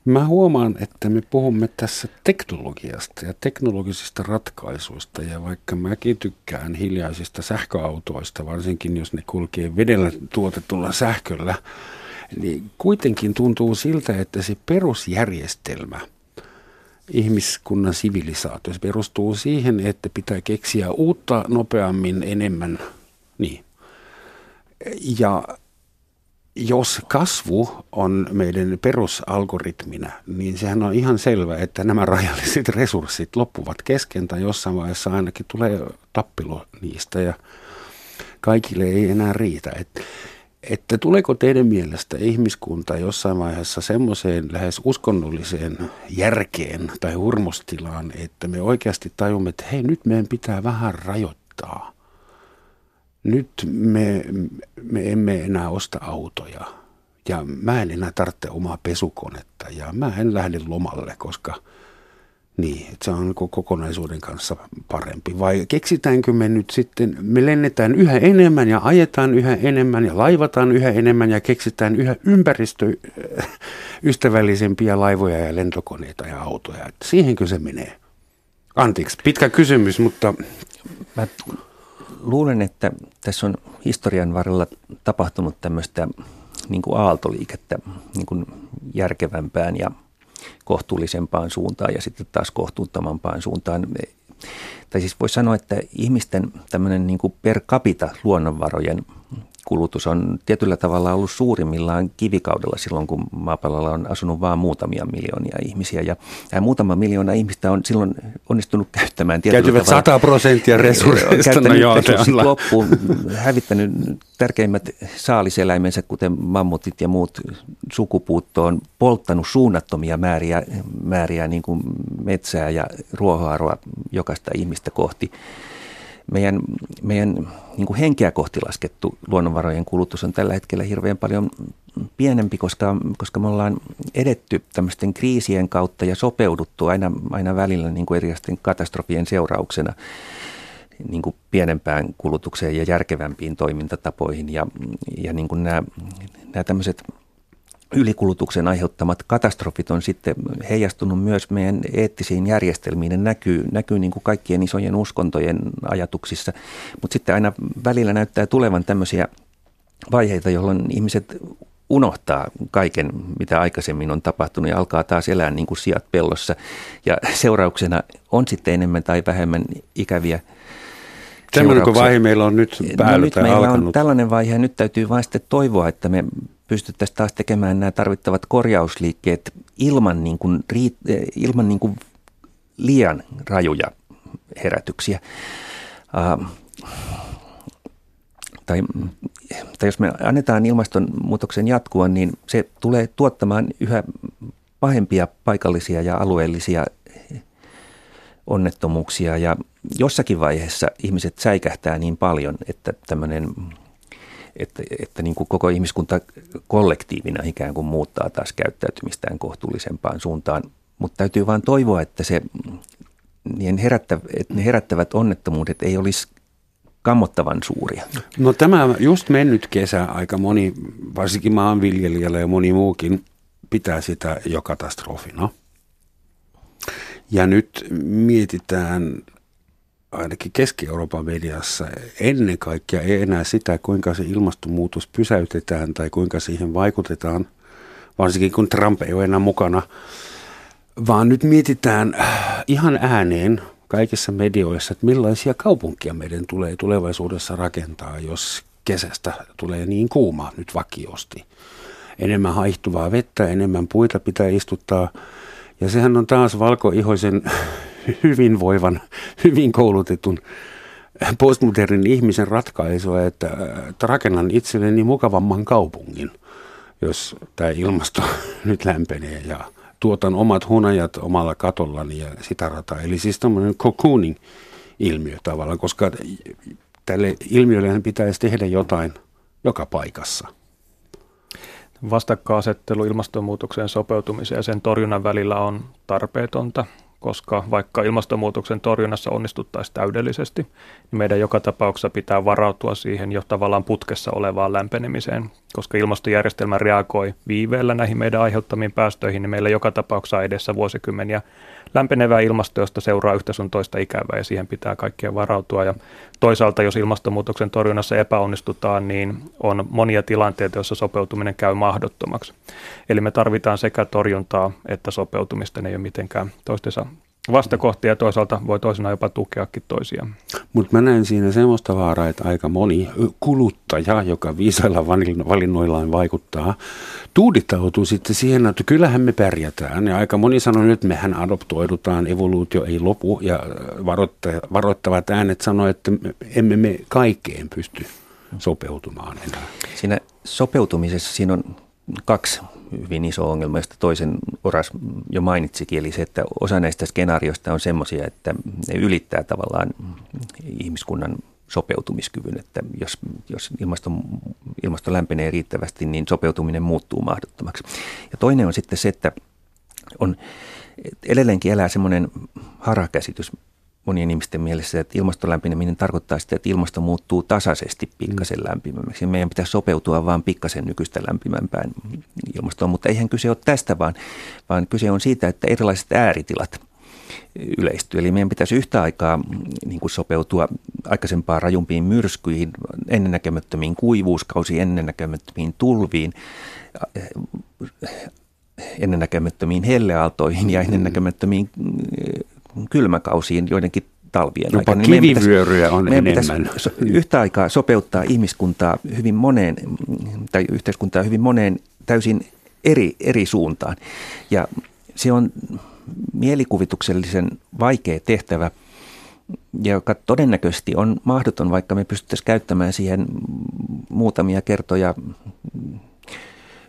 Mä huomaan, että me puhumme tässä teknologiasta ja teknologisista ratkaisuista ja vaikka mäkin tykkään hiljaisista sähköautoista, varsinkin jos ne kulkee vedellä tuotetulla sähköllä, niin kuitenkin tuntuu siltä, että se perusjärjestelmä – ihmiskunnan sivilisaatio. Se perustuu siihen, että pitää keksiä uutta nopeammin, enemmän. Niin. Ja jos kasvu on meidän perusalgoritmina, niin sehän on ihan selvä, että nämä rajalliset resurssit loppuvat kesken tai jossain vaiheessa ainakin tulee tappilo niistä ja kaikille ei enää riitä. Että että tuleeko teidän mielestä ihmiskunta jossain vaiheessa semmoiseen lähes uskonnolliseen järkeen tai hurmostilaan, että me oikeasti tajumme, että hei nyt meidän pitää vähän rajoittaa. Nyt me, me emme enää osta autoja ja mä en enää tarvitse omaa pesukonetta ja mä en lähde lomalle, koska – niin, että se on niin kokonaisuuden kanssa parempi. Vai keksitäänkö me nyt sitten, me lennetään yhä enemmän ja ajetaan yhä enemmän ja laivataan yhä enemmän ja keksitään yhä ympäristöystävällisempiä laivoja ja lentokoneita ja autoja. Että siihenkö se menee? Anteeksi, pitkä kysymys, mutta... Mä luulen, että tässä on historian varrella tapahtunut tämmöistä niin kuin aaltoliikettä niin kuin järkevämpään ja kohtuullisempaan suuntaan ja sitten taas kohtuuttomampaan suuntaan. Tai siis voisi sanoa, että ihmisten tämmöinen niin per capita luonnonvarojen kulutus on tietyllä tavalla ollut suurimmillaan kivikaudella silloin, kun maapallolla on asunut vain muutamia miljoonia ihmisiä. Ja tämä muutama miljoona ihmistä on silloin onnistunut käyttämään tietyllä Käytyvät tavalla. 100 prosenttia resursseista. No joo, loppuun, hävittänyt tärkeimmät saaliseläimensä, kuten mammutit ja muut sukupuuttoon, polttanut suunnattomia määriä, määriä niin kuin metsää ja ruohoarvoa jokaista ihmistä kohti meidän, meidän niin kuin henkeä kohti laskettu luonnonvarojen kulutus on tällä hetkellä hirveän paljon pienempi, koska, koska me ollaan edetty tämmöisten kriisien kautta ja sopeuduttu aina, aina välillä niin kuin erilaisten katastrofien seurauksena niin kuin pienempään kulutukseen ja järkevämpiin toimintatapoihin. Ja, ja niin kuin nämä, nämä tämmöiset ylikulutuksen aiheuttamat katastrofit on sitten heijastunut myös meidän eettisiin järjestelmiin. Ne näkyy, näkyy niin kuin kaikkien isojen uskontojen ajatuksissa, mutta sitten aina välillä näyttää tulevan tämmöisiä vaiheita, jolloin ihmiset unohtaa kaiken, mitä aikaisemmin on tapahtunut ja alkaa taas elää niin kuin sijat pellossa. Ja seurauksena on sitten enemmän tai vähemmän ikäviä Tämmöinen vaihe meillä on nyt päällä no nyt meillä alkanut. on tällainen vaihe ja nyt täytyy vain sitten toivoa, että me pystyttäisiin taas tekemään nämä tarvittavat korjausliikkeet ilman, niin kuin, ilman niin kuin liian rajuja herätyksiä. Uh, tai, tai jos me annetaan ilmastonmuutoksen jatkua, niin se tulee tuottamaan yhä pahempia paikallisia ja alueellisia onnettomuuksia ja jossakin vaiheessa ihmiset säikähtää niin paljon, että tämmöinen että, että niin kuin koko ihmiskunta kollektiivina ikään kuin muuttaa taas käyttäytymistään kohtuullisempaan suuntaan. Mutta täytyy vain toivoa, että, se, niin herättä, että ne herättävät onnettomuudet ei olisi kammottavan suuria. No tämä just mennyt kesä aika moni, varsinkin maanviljelijällä ja moni muukin, pitää sitä jo katastrofina. Ja nyt mietitään ainakin Keski-Euroopan mediassa ennen kaikkea ei enää sitä, kuinka se ilmastonmuutos pysäytetään tai kuinka siihen vaikutetaan, varsinkin kun Trump ei ole enää mukana, vaan nyt mietitään ihan ääneen kaikissa medioissa, että millaisia kaupunkia meidän tulee tulevaisuudessa rakentaa, jos kesästä tulee niin kuuma nyt vakiosti. Enemmän haihtuvaa vettä, enemmän puita pitää istuttaa. Ja sehän on taas valkoihoisen hyvinvoivan, hyvin koulutetun postmodernin ihmisen ratkaisua, että, että rakennan itselleni mukavamman kaupungin, jos tämä ilmasto nyt lämpenee ja tuotan omat hunajat omalla katollani ja sitä rataa. Eli siis tämmöinen cocooning ilmiö tavallaan, koska tälle ilmiölle pitäisi tehdä jotain joka paikassa. Vastakkainasettelu ilmastonmuutokseen sopeutumisen ja sen torjunnan välillä on tarpeetonta koska vaikka ilmastonmuutoksen torjunnassa onnistuttaisiin täydellisesti, niin meidän joka tapauksessa pitää varautua siihen jo tavallaan putkessa olevaan lämpenemiseen, koska ilmastojärjestelmä reagoi viiveellä näihin meidän aiheuttamiin päästöihin, niin meillä joka tapauksessa edessä vuosikymmeniä lämpenevää ilmasto, josta seuraa yhtä sun toista ikävää ja siihen pitää kaikkea varautua. Ja toisaalta, jos ilmastonmuutoksen torjunnassa epäonnistutaan, niin on monia tilanteita, joissa sopeutuminen käy mahdottomaksi. Eli me tarvitaan sekä torjuntaa että sopeutumista, ne ei ole mitenkään toistensa vastakohtia ja toisaalta voi toisena jopa tukeakin toisiaan. Mutta mä näen siinä semmoista vaaraa, että aika moni kuluttaja, joka viisailla valinnoillaan vaikuttaa, tuudittautuu sitten siihen, että kyllähän me pärjätään. Ja aika moni sanoo nyt, että mehän adoptoidutaan, evoluutio ei lopu ja varoittavat äänet sanoo, että emme me kaikkeen pysty sopeutumaan enää. Siinä sopeutumisessa siinä on kaksi hyvin iso ongelma, josta toisen Oras jo mainitsikin, eli se, että osa näistä skenaarioista on semmoisia, että ne ylittää tavallaan ihmiskunnan sopeutumiskyvyn, että jos, jos ilmasto, ilmasto lämpenee riittävästi, niin sopeutuminen muuttuu mahdottomaksi. Ja toinen on sitten se, että on edelleenkin elää semmoinen harakäsitys monien ihmisten mielessä, että ilmaston lämpeneminen tarkoittaa sitä, että ilmasto muuttuu tasaisesti pikkasen mm. lämpimämmäksi. Meidän pitää sopeutua vain pikkasen nykyistä lämpimämpään ilmastoon, mutta eihän kyse ole tästä, vaan, vaan kyse on siitä, että erilaiset ääritilat yleistyy. Eli meidän pitäisi yhtä aikaa niin kuin sopeutua aikaisempaan rajumpiin myrskyihin, ennennäkemättömiin kuivuuskausiin, ennennäkemättömiin tulviin, ennennäkemättömiin helleaaltoihin ja ennennäkemättömiin kylmäkausiin joidenkin talvien Jopa aikana. Niin kivivyöryjä on meidän enemmän. yhtä aikaa sopeuttaa ihmiskuntaa hyvin moneen, tai yhteiskuntaa hyvin moneen täysin eri, eri suuntaan. Ja se on mielikuvituksellisen vaikea tehtävä, joka todennäköisesti on mahdoton, vaikka me pystyttäisiin käyttämään siihen muutamia kertoja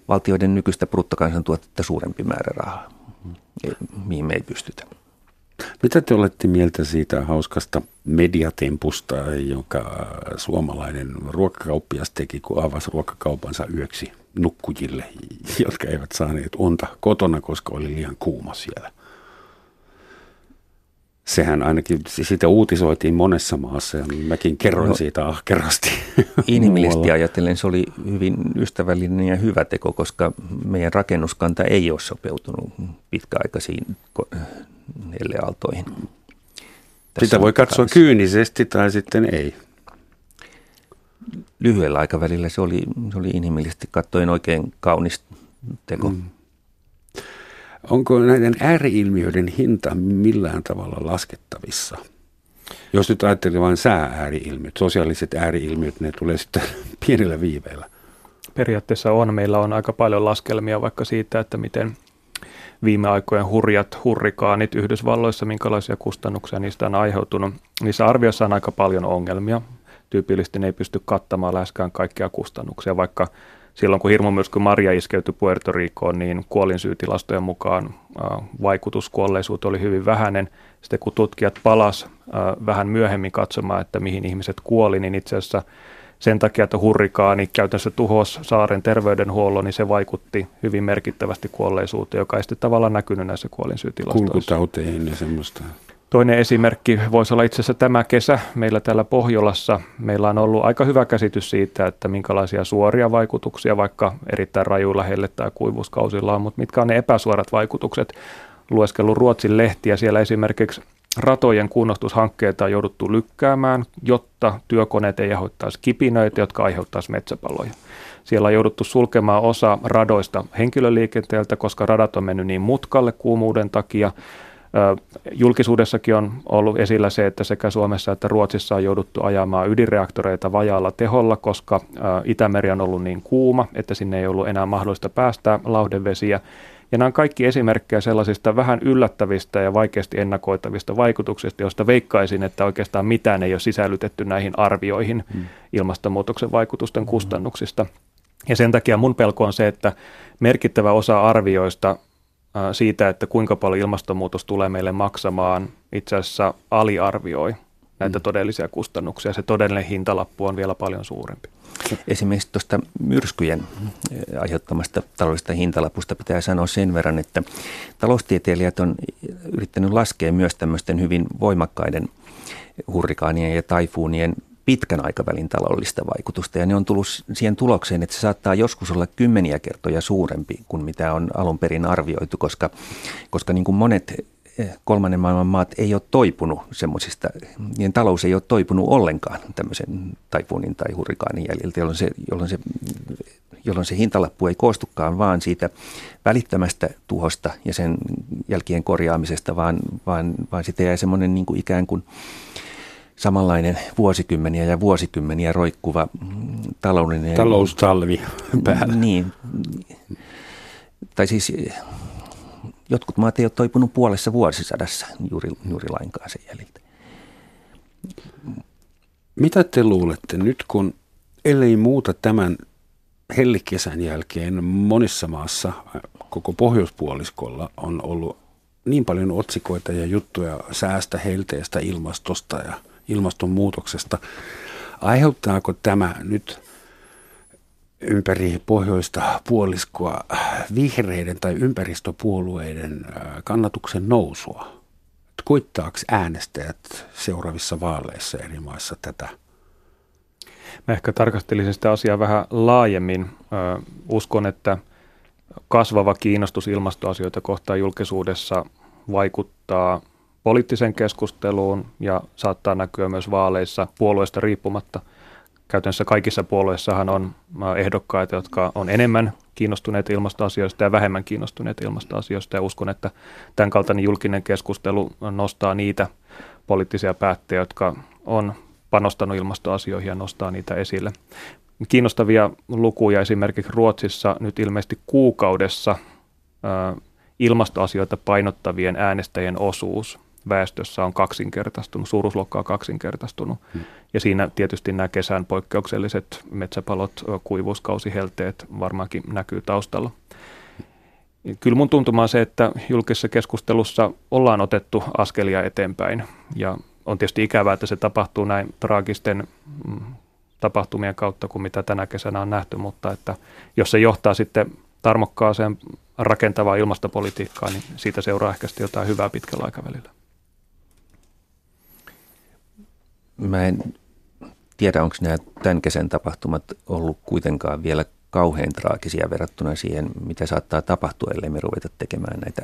valtioiden nykyistä bruttokansantuotetta suurempi määrä rahaa, mihin me ei pystytä. Mitä te olette mieltä siitä hauskasta mediatempusta, jonka suomalainen ruokakauppias teki, kun avasi ruokakaupansa yöksi nukkujille, jotka eivät saaneet unta kotona, koska oli liian kuuma siellä? Sehän ainakin, siitä uutisoitiin monessa maassa ja mäkin kerroin no, siitä ahkerasti. Inhimillisesti ajatellen se oli hyvin ystävällinen ja hyvä teko, koska meidän rakennuskanta ei ole sopeutunut pitkäaikaisiin helleaaltoihin. Sitä voi katsoa taas. kyynisesti tai sitten ei. Lyhyellä aikavälillä se oli, se oli inhimillisesti katsoen oikein kaunis teko. Mm. Onko näiden ääriilmiöiden hinta millään tavalla laskettavissa? Jos nyt ajattelee vain sää-ääriilmiöt, sosiaaliset ääriilmiöt, ne tulee sitten pienellä viiveellä. Periaatteessa on. Meillä on aika paljon laskelmia vaikka siitä, että miten viime aikojen hurjat hurrikaanit Yhdysvalloissa, minkälaisia kustannuksia niistä on aiheutunut. Niissä arvioissa on aika paljon ongelmia. Tyypillisesti ne ei pysty kattamaan läheskään kaikkia kustannuksia, vaikka silloin kun hirmumyrsky Maria iskeytyi Puerto Ricoon, niin kuolinsyytilastojen mukaan vaikutus kuolleisuuteen oli hyvin vähäinen. Sitten kun tutkijat palas vähän myöhemmin katsomaan, että mihin ihmiset kuoli, niin itse asiassa sen takia, että hurrikaani käytännössä tuhosi saaren terveydenhuollon, niin se vaikutti hyvin merkittävästi kuolleisuuteen, joka ei sitten tavallaan näkynyt näissä kuolinsyytilastoissa. Kulkutauteihin ja semmoista. Toinen esimerkki voisi olla itse asiassa tämä kesä meillä täällä Pohjolassa. Meillä on ollut aika hyvä käsitys siitä, että minkälaisia suoria vaikutuksia vaikka erittäin rajuilla helle- tai kuivuuskausilla on, mutta mitkä on ne epäsuorat vaikutukset. Lueskellut Ruotsin lehtiä siellä esimerkiksi ratojen kunnostushankkeita on jouduttu lykkäämään, jotta työkoneet ei aiheuttaisi kipinöitä, jotka aiheuttaisi metsäpaloja. Siellä on jouduttu sulkemaan osa radoista henkilöliikenteeltä, koska radat on mennyt niin mutkalle kuumuuden takia. Julkisuudessakin on ollut esillä se, että sekä Suomessa että Ruotsissa on jouduttu ajamaan ydinreaktoreita vajaalla teholla, koska Itämeri on ollut niin kuuma, että sinne ei ollut enää mahdollista päästää lauhdevesiä. Ja nämä on kaikki esimerkkejä sellaisista vähän yllättävistä ja vaikeasti ennakoitavista vaikutuksista, joista veikkaisin, että oikeastaan mitään ei ole sisällytetty näihin arvioihin hmm. ilmastonmuutoksen vaikutusten hmm. kustannuksista. Ja sen takia mun pelko on se, että merkittävä osa arvioista siitä, että kuinka paljon ilmastonmuutos tulee meille maksamaan, itse asiassa aliarvioi näitä mm. todellisia kustannuksia. Se todellinen hintalappu on vielä paljon suurempi. Esimerkiksi tuosta myrskyjen aiheuttamasta taloudellisesta hintalapusta pitää sanoa sen verran, että taloustieteilijät on yrittänyt laskea myös tämmöisten hyvin voimakkaiden hurrikaanien ja taifuunien pitkän aikavälin taloudellista vaikutusta. Ja ne on tullut siihen tulokseen, että se saattaa joskus olla kymmeniä kertoja suurempi kuin mitä on alun perin arvioitu, koska, koska niin kuin monet kolmannen maailman maat ei ole toipunut semmoisista, niin talous ei ole toipunut ollenkaan tämmöisen taifuunin tai hurrikaanin jäljiltä, jolloin se, jolloin se, jolloin se hintalappu ei koostukaan vaan siitä välittömästä tuhosta ja sen jälkien korjaamisesta, vaan, vaan, vaan sitä jää semmoinen niin kuin ikään kuin samanlainen vuosikymmeniä ja vuosikymmeniä roikkuva taloudellinen... Taloustalvi päällä. Niin. Tai siis jotkut maat ei ole toipunut puolessa vuosisadassa juuri, juuri lainkaan sen jäljiltä. Mitä te luulette nyt, kun ellei muuta tämän hellikesän jälkeen monissa maassa koko pohjoispuoliskolla on ollut niin paljon otsikoita ja juttuja säästä, helteestä, ilmastosta ja ilmastonmuutoksesta. Aiheuttaako tämä nyt ympäri pohjoista puoliskoa vihreiden tai ympäristöpuolueiden kannatuksen nousua? Koittaako äänestäjät seuraavissa vaaleissa eri maissa tätä? Mä ehkä tarkastelisin sitä asiaa vähän laajemmin. Uskon, että kasvava kiinnostus ilmastoasioita kohtaan julkisuudessa vaikuttaa poliittiseen keskusteluun ja saattaa näkyä myös vaaleissa puolueesta riippumatta. Käytännössä kaikissa puolueissahan on äh, ehdokkaita, jotka on enemmän kiinnostuneita ilmastoasioista ja vähemmän kiinnostuneita ilmastoasioista. Ja uskon, että tämän kaltainen julkinen keskustelu nostaa niitä poliittisia päättäjiä, jotka on panostanut ilmastoasioihin ja nostaa niitä esille. Kiinnostavia lukuja esimerkiksi Ruotsissa nyt ilmeisesti kuukaudessa äh, ilmastoasioita painottavien äänestäjien osuus väestössä on kaksinkertaistunut, suuruusluokkaa kaksinkertaistunut. Hmm. Ja siinä tietysti nämä kesän poikkeukselliset metsäpalot, kuivuuskausihelteet varmaankin näkyy taustalla. Kyllä mun tuntuma on se, että julkisessa keskustelussa ollaan otettu askelia eteenpäin ja on tietysti ikävää, että se tapahtuu näin traagisten mm, tapahtumien kautta kuin mitä tänä kesänä on nähty, mutta että jos se johtaa sitten tarmokkaaseen rakentavaa ilmastopolitiikkaa, niin siitä seuraa ehkä jotain hyvää pitkällä aikavälillä. Mä en tiedä, onko nämä tämän kesän tapahtumat ollut kuitenkaan vielä kauhean traagisia verrattuna siihen, mitä saattaa tapahtua, ellei me ruveta tekemään näitä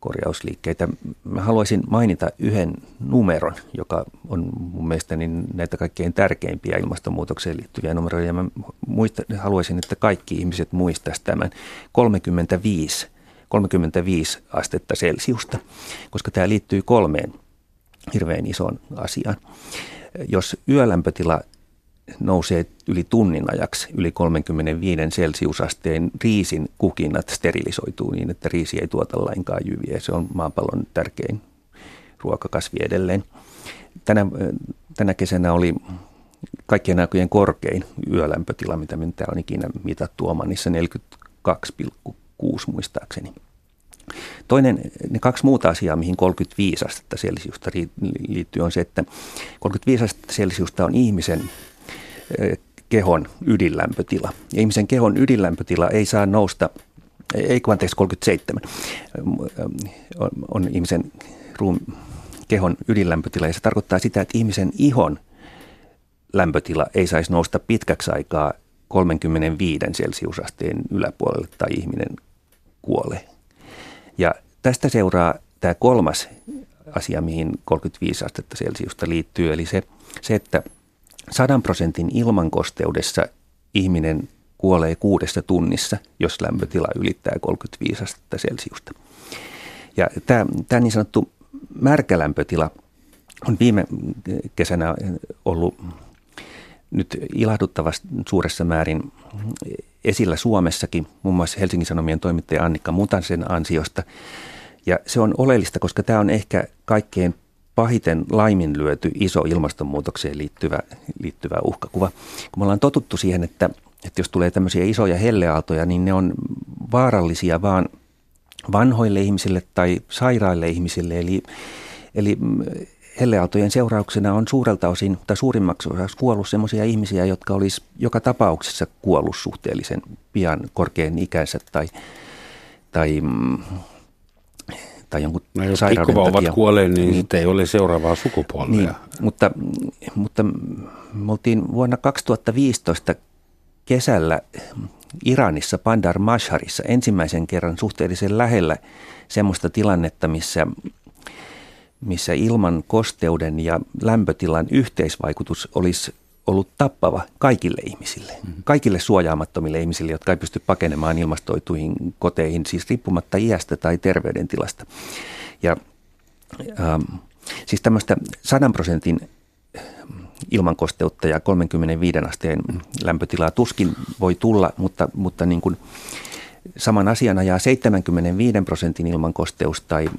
korjausliikkeitä. Mä haluaisin mainita yhden numeron, joka on mun mielestä niin näitä kaikkein tärkeimpiä ilmastonmuutokseen liittyviä numeroja. Ja mä muista, haluaisin, että kaikki ihmiset muistaisivat tämän 35, 35 astetta Celsiusta, koska tämä liittyy kolmeen hirveän isoon asiaan. Jos yölämpötila nousee yli tunnin ajaksi, yli 35 celsiusasteen, riisin kukinnat sterilisoituu niin, että riisi ei tuota lainkaan jyviä. Se on maapallon tärkein ruokakasvi edelleen. Tänä, tänä kesänä oli kaikkien aikojen korkein yölämpötila, mitä minä on ikinä mitattu Omanissa, 42,6 muistaakseni. Toinen, ne kaksi muuta asiaa, mihin 35 astetta celsiusta liittyy, on se, että 35 astetta celsiusta on ihmisen kehon ydinlämpötila. Ja ihmisen kehon ydinlämpötila ei saa nousta, ei kun anteeksi 37, on, on ihmisen ruum, kehon ydinlämpötila. Ja se tarkoittaa sitä, että ihmisen ihon lämpötila ei saisi nousta pitkäksi aikaa 35 celsiusasteen yläpuolelle tai ihminen kuolee. Ja tästä seuraa tämä kolmas asia, mihin 35 astetta Celsiusta liittyy, eli se, se että 100 prosentin ilmankosteudessa ihminen kuolee kuudessa tunnissa, jos lämpötila ylittää 35 astetta Celsiusta. Ja tämä, tämä niin sanottu märkälämpötila on viime kesänä ollut nyt ilahduttavasti suuressa määrin esillä Suomessakin, muun muassa Helsingin Sanomien toimittaja Annikka Mutansen ansiosta. Ja se on oleellista, koska tämä on ehkä kaikkein pahiten laiminlyöty iso ilmastonmuutokseen liittyvä, liittyvä uhkakuva. Kun me ollaan totuttu siihen, että, että jos tulee tämmöisiä isoja helleaaltoja, niin ne on vaarallisia vaan vanhoille ihmisille tai sairaille ihmisille. Eli, eli helleaaltojen seurauksena on suurelta osin tai suurimmaksi osaksi kuollut sellaisia ihmisiä, jotka olisi joka tapauksessa kuollut suhteellisen pian korkean ikänsä tai, tai, mm, tai jonkun no, jos sairauden takia. kuolee, niin, niin ei ole seuraavaa sukupolvea. Niin, mutta, mutta me oltiin vuonna 2015 kesällä Iranissa, Bandar Masharissa ensimmäisen kerran suhteellisen lähellä semmoista tilannetta, missä missä ilman kosteuden ja lämpötilan yhteisvaikutus olisi ollut tappava kaikille ihmisille, mm-hmm. kaikille suojaamattomille ihmisille, jotka ei pysty pakenemaan ilmastoituihin koteihin, siis riippumatta iästä tai terveydentilasta. Ja ähm, siis tämmöistä 100 prosentin ilmankosteutta ja 35 asteen lämpötilaa tuskin voi tulla, mutta, mutta niin kuin saman asian ajaa 75 prosentin ilmankosteus tai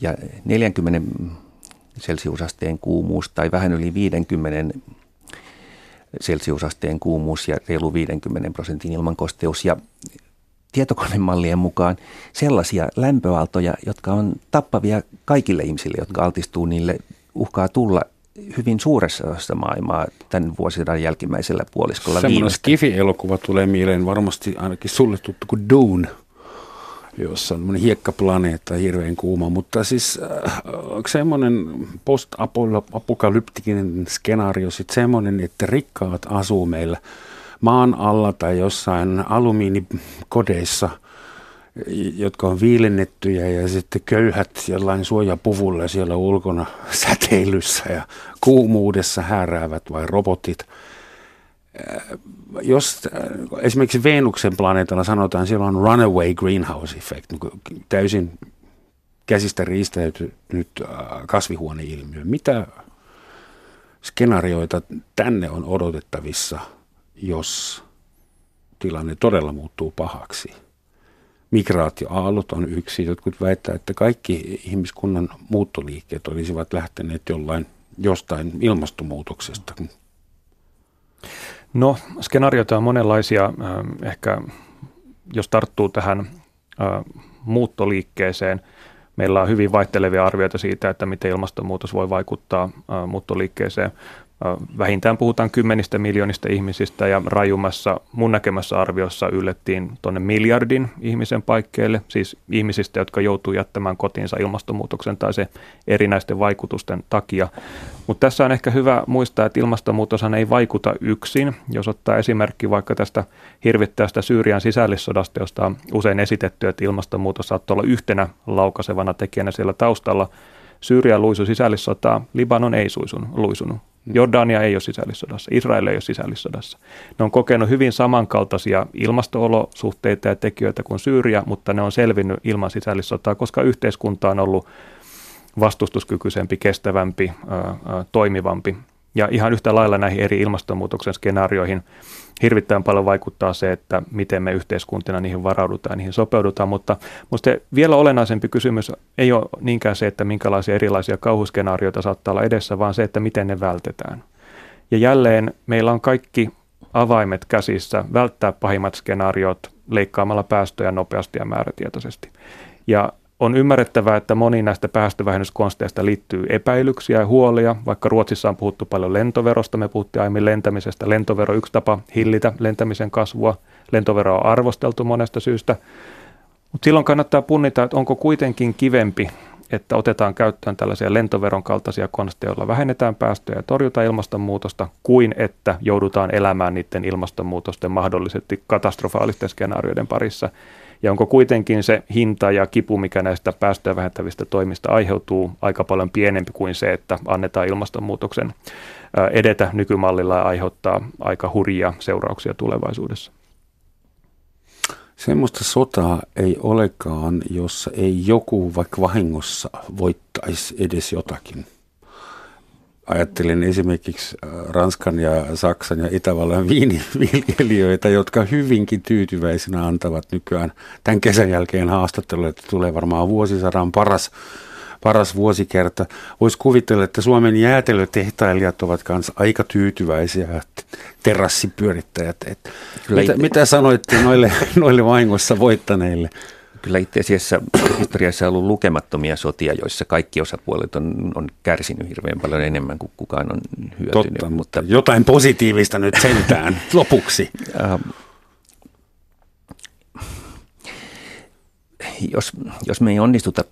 ja 40 celsiusasteen kuumuus tai vähän yli 50 celsiusasteen kuumuus ja reilu 50 prosentin ilmankosteus. Ja tietokonemallien mukaan sellaisia lämpöaaltoja, jotka on tappavia kaikille ihmisille, jotka altistuu niille, uhkaa tulla hyvin suuressa osassa maailmaa tämän vuosisadan jälkimmäisellä puoliskolla Semmoinen Skifi-elokuva tulee mieleen varmasti ainakin sulle tuttu kuin Dune, jossa on hiekkaplaneetta hirveän kuuma, mutta siis äh, onko semmoinen post-apokalyptinen skenaario sitten semmoinen, että rikkaat asuu meillä maan alla tai jossain alumiinikodeissa – jotka on viilennettyjä ja sitten köyhät jollain suojapuvulla siellä ulkona säteilyssä ja kuumuudessa hääräävät vai robotit. Äh, jos äh, esimerkiksi Venuksen planeetalla sanotaan, siellä on runaway greenhouse effect, niin täysin käsistä riistäytynyt äh, kasvihuoneilmiö. Mitä skenaarioita tänne on odotettavissa, jos tilanne todella muuttuu pahaksi? Migraatioaallot on yksi. Jotkut väittää, että kaikki ihmiskunnan muuttoliikkeet olisivat lähteneet jollain, jostain ilmastonmuutoksesta. No, skenaarioita on monenlaisia. Ehkä jos tarttuu tähän äh, muuttoliikkeeseen, meillä on hyvin vaihtelevia arvioita siitä, että miten ilmastonmuutos voi vaikuttaa muuttoliikkeeseen. Vähintään puhutaan kymmenistä miljoonista ihmisistä ja rajummassa mun näkemässä arviossa yllettiin tuonne miljardin ihmisen paikkeille, siis ihmisistä, jotka joutuu jättämään kotiinsa ilmastonmuutoksen tai se erinäisten vaikutusten takia. Mutta tässä on ehkä hyvä muistaa, että ilmastonmuutoshan ei vaikuta yksin. Jos ottaa esimerkki vaikka tästä hirvittävästä Syyrian sisällissodasta, josta on usein esitetty, että ilmastonmuutos saattaa olla yhtenä laukasevana tekijänä siellä taustalla. Syyria luisu sisällissotaa, Libanon ei suisunut, luisunut. Jordania ei ole sisällissodassa, Israel ei ole sisällissodassa. Ne on kokenut hyvin samankaltaisia ilmastoolosuhteita ja tekijöitä kuin Syyria, mutta ne on selvinnyt ilman sisällissotaa, koska yhteiskunta on ollut vastustuskykyisempi, kestävämpi, toimivampi. Ja ihan yhtä lailla näihin eri ilmastonmuutoksen skenaarioihin hirvittävän paljon vaikuttaa se, että miten me yhteiskuntina niihin varaudutaan ja niihin sopeudutaan, mutta minusta vielä olennaisempi kysymys ei ole niinkään se, että minkälaisia erilaisia kauhuskenaarioita saattaa olla edessä, vaan se, että miten ne vältetään. Ja jälleen meillä on kaikki avaimet käsissä välttää pahimmat skenaariot leikkaamalla päästöjä nopeasti ja määrätietoisesti. Ja on ymmärrettävää, että moni näistä päästövähennyskonsteista liittyy epäilyksiä ja huolia. Vaikka Ruotsissa on puhuttu paljon lentoverosta, me puhuttiin aiemmin lentämisestä. Lentovero yksi tapa hillitä lentämisen kasvua. Lentovero on arvosteltu monesta syystä. Mutta silloin kannattaa punnita, että onko kuitenkin kivempi, että otetaan käyttöön tällaisia lentoveron kaltaisia konsteja, joilla vähennetään päästöjä ja torjutaan ilmastonmuutosta, kuin että joudutaan elämään niiden ilmastonmuutosten mahdollisesti katastrofaalisten skenaarioiden parissa – ja onko kuitenkin se hinta ja kipu, mikä näistä päästöjä vähentävistä toimista aiheutuu, aika paljon pienempi kuin se, että annetaan ilmastonmuutoksen edetä nykymallilla ja aiheuttaa aika hurjia seurauksia tulevaisuudessa? Semmoista sotaa ei olekaan, jossa ei joku vaikka vahingossa voittaisi edes jotakin ajattelen esimerkiksi äh, Ranskan ja Saksan ja Itävallan viiniviljelijöitä, jotka hyvinkin tyytyväisenä antavat nykyään tämän kesän jälkeen haastatteluja, että tulee varmaan vuosisadan paras, paras vuosikerta. Voisi kuvitella, että Suomen jäätelötehtailijat ovat kanssa aika tyytyväisiä, terrassipyörittäjät. Että mitä, mitä sanoitte noille, noille vahingossa voittaneille? Kyllä itse asiassa historiassa on ollut lukemattomia sotia, joissa kaikki osapuolet on, on kärsinyt hirveän paljon enemmän kuin kukaan on hyötynyt. Totta, mutta jotain positiivista nyt sentään lopuksi. Äh, jos, jos me ei onnistuta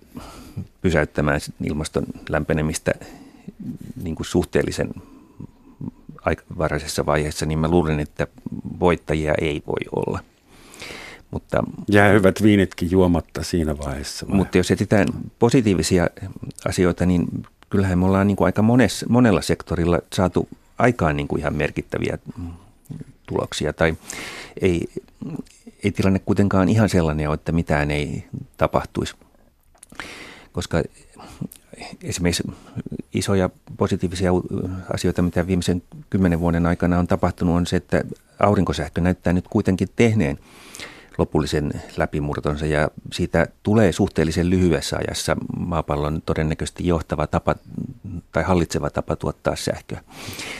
pysäyttämään ilmaston lämpenemistä niin kuin suhteellisen varhaisessa vaiheessa, niin mä luulen, että voittajia ei voi olla. Mutta, Jää hyvät viinitkin juomatta siinä vaiheessa. Vai? Mutta jos etsitään positiivisia asioita, niin kyllähän me ollaan niin kuin aika monessa, monella sektorilla saatu aikaan niin kuin ihan merkittäviä tuloksia. Tai ei, ei tilanne kuitenkaan ihan sellainen ole, että mitään ei tapahtuisi. Koska esimerkiksi isoja positiivisia asioita, mitä viimeisen kymmenen vuoden aikana on tapahtunut, on se, että aurinkosähkö näyttää nyt kuitenkin tehneen lopullisen läpimurtonsa ja siitä tulee suhteellisen lyhyessä ajassa maapallon todennäköisesti johtava tapa tai hallitseva tapa tuottaa sähköä.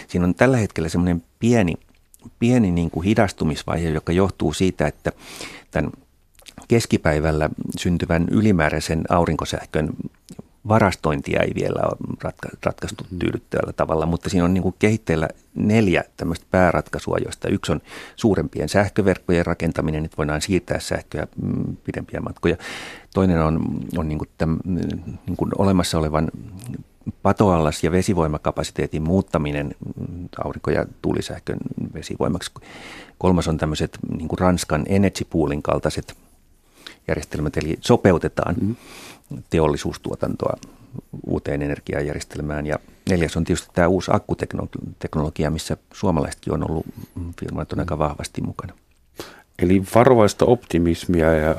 Siinä on tällä hetkellä semmoinen pieni, pieni niin kuin hidastumisvaihe, joka johtuu siitä, että tämän keskipäivällä syntyvän ylimääräisen aurinkosähkön varastointia ei vielä ole ratka- ratkaistu mm. tyydyttävällä tavalla, mutta siinä on niin kuin kehitteillä neljä tämmöistä pääratkaisua, joista yksi on suurempien sähköverkkojen rakentaminen, että voidaan siirtää sähköä mm, pidempiä matkoja. Toinen on, on niin kuin tämän, niin kuin olemassa olevan patoallas- ja vesivoimakapasiteetin muuttaminen mm, aurinko- ja tuulisähkön vesivoimaksi. Kolmas on tämmöiset niin kuin Ranskan energy poolin kaltaiset järjestelmät, eli sopeutetaan mm teollisuustuotantoa uuteen energiajärjestelmään. Ja neljäs on tietysti tämä uusi akkuteknologia, missä suomalaisetkin on ollut firmat on aika vahvasti mukana. Eli varovaista optimismia ja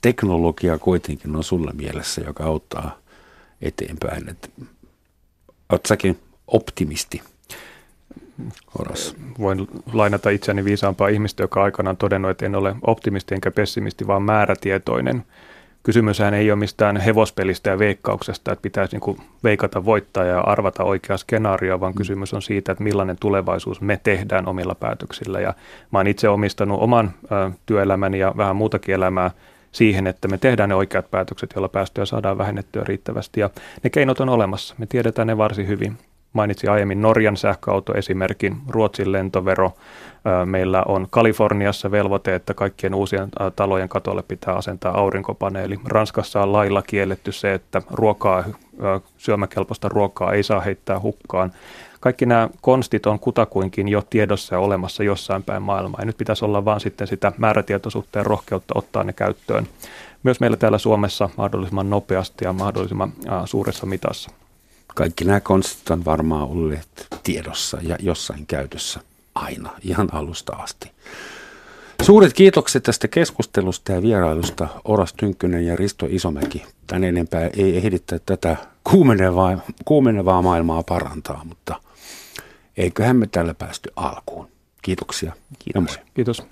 teknologia kuitenkin on sulla mielessä, joka auttaa eteenpäin. Oletko säkin optimisti? Horas. Voin lainata itseäni viisaampaa ihmistä, joka aikanaan todennut, että en ole optimisti enkä pessimisti, vaan määrätietoinen kysymyshän ei ole mistään hevospelistä ja veikkauksesta, että pitäisi niin veikata voittaa ja arvata oikea skenaario, vaan mm. kysymys on siitä, että millainen tulevaisuus me tehdään omilla päätöksillä. Ja mä oon itse omistanut oman ö, työelämäni ja vähän muutakin elämää siihen, että me tehdään ne oikeat päätökset, joilla päästöjä saadaan vähennettyä riittävästi. Ja ne keinot on olemassa. Me tiedetään ne varsin hyvin. Mainitsin aiemmin Norjan sähköautoesimerkin, Ruotsin lentovero. Meillä on Kaliforniassa velvoite, että kaikkien uusien talojen katolle pitää asentaa aurinkopaneeli. Ranskassa on lailla kielletty se, että ruokaa, syömäkelpoista ruokaa ei saa heittää hukkaan. Kaikki nämä konstit on kutakuinkin jo tiedossa ja olemassa jossain päin maailmaa. Ja nyt pitäisi olla vaan sitten sitä määrätietoisuutta ja rohkeutta ottaa ne käyttöön. Myös meillä täällä Suomessa mahdollisimman nopeasti ja mahdollisimman suuressa mitassa kaikki nämä konstit on varmaan olleet tiedossa ja jossain käytössä aina, ihan alusta asti. Suuret kiitokset tästä keskustelusta ja vierailusta Oras Tynkkynen ja Risto Isomäki. Tän enempää ei ehditä tätä kuumenevaa, kuumenevaa maailmaa parantaa, mutta eiköhän me tällä päästy alkuun. Kiitoksia. Kiitos. Kiitos.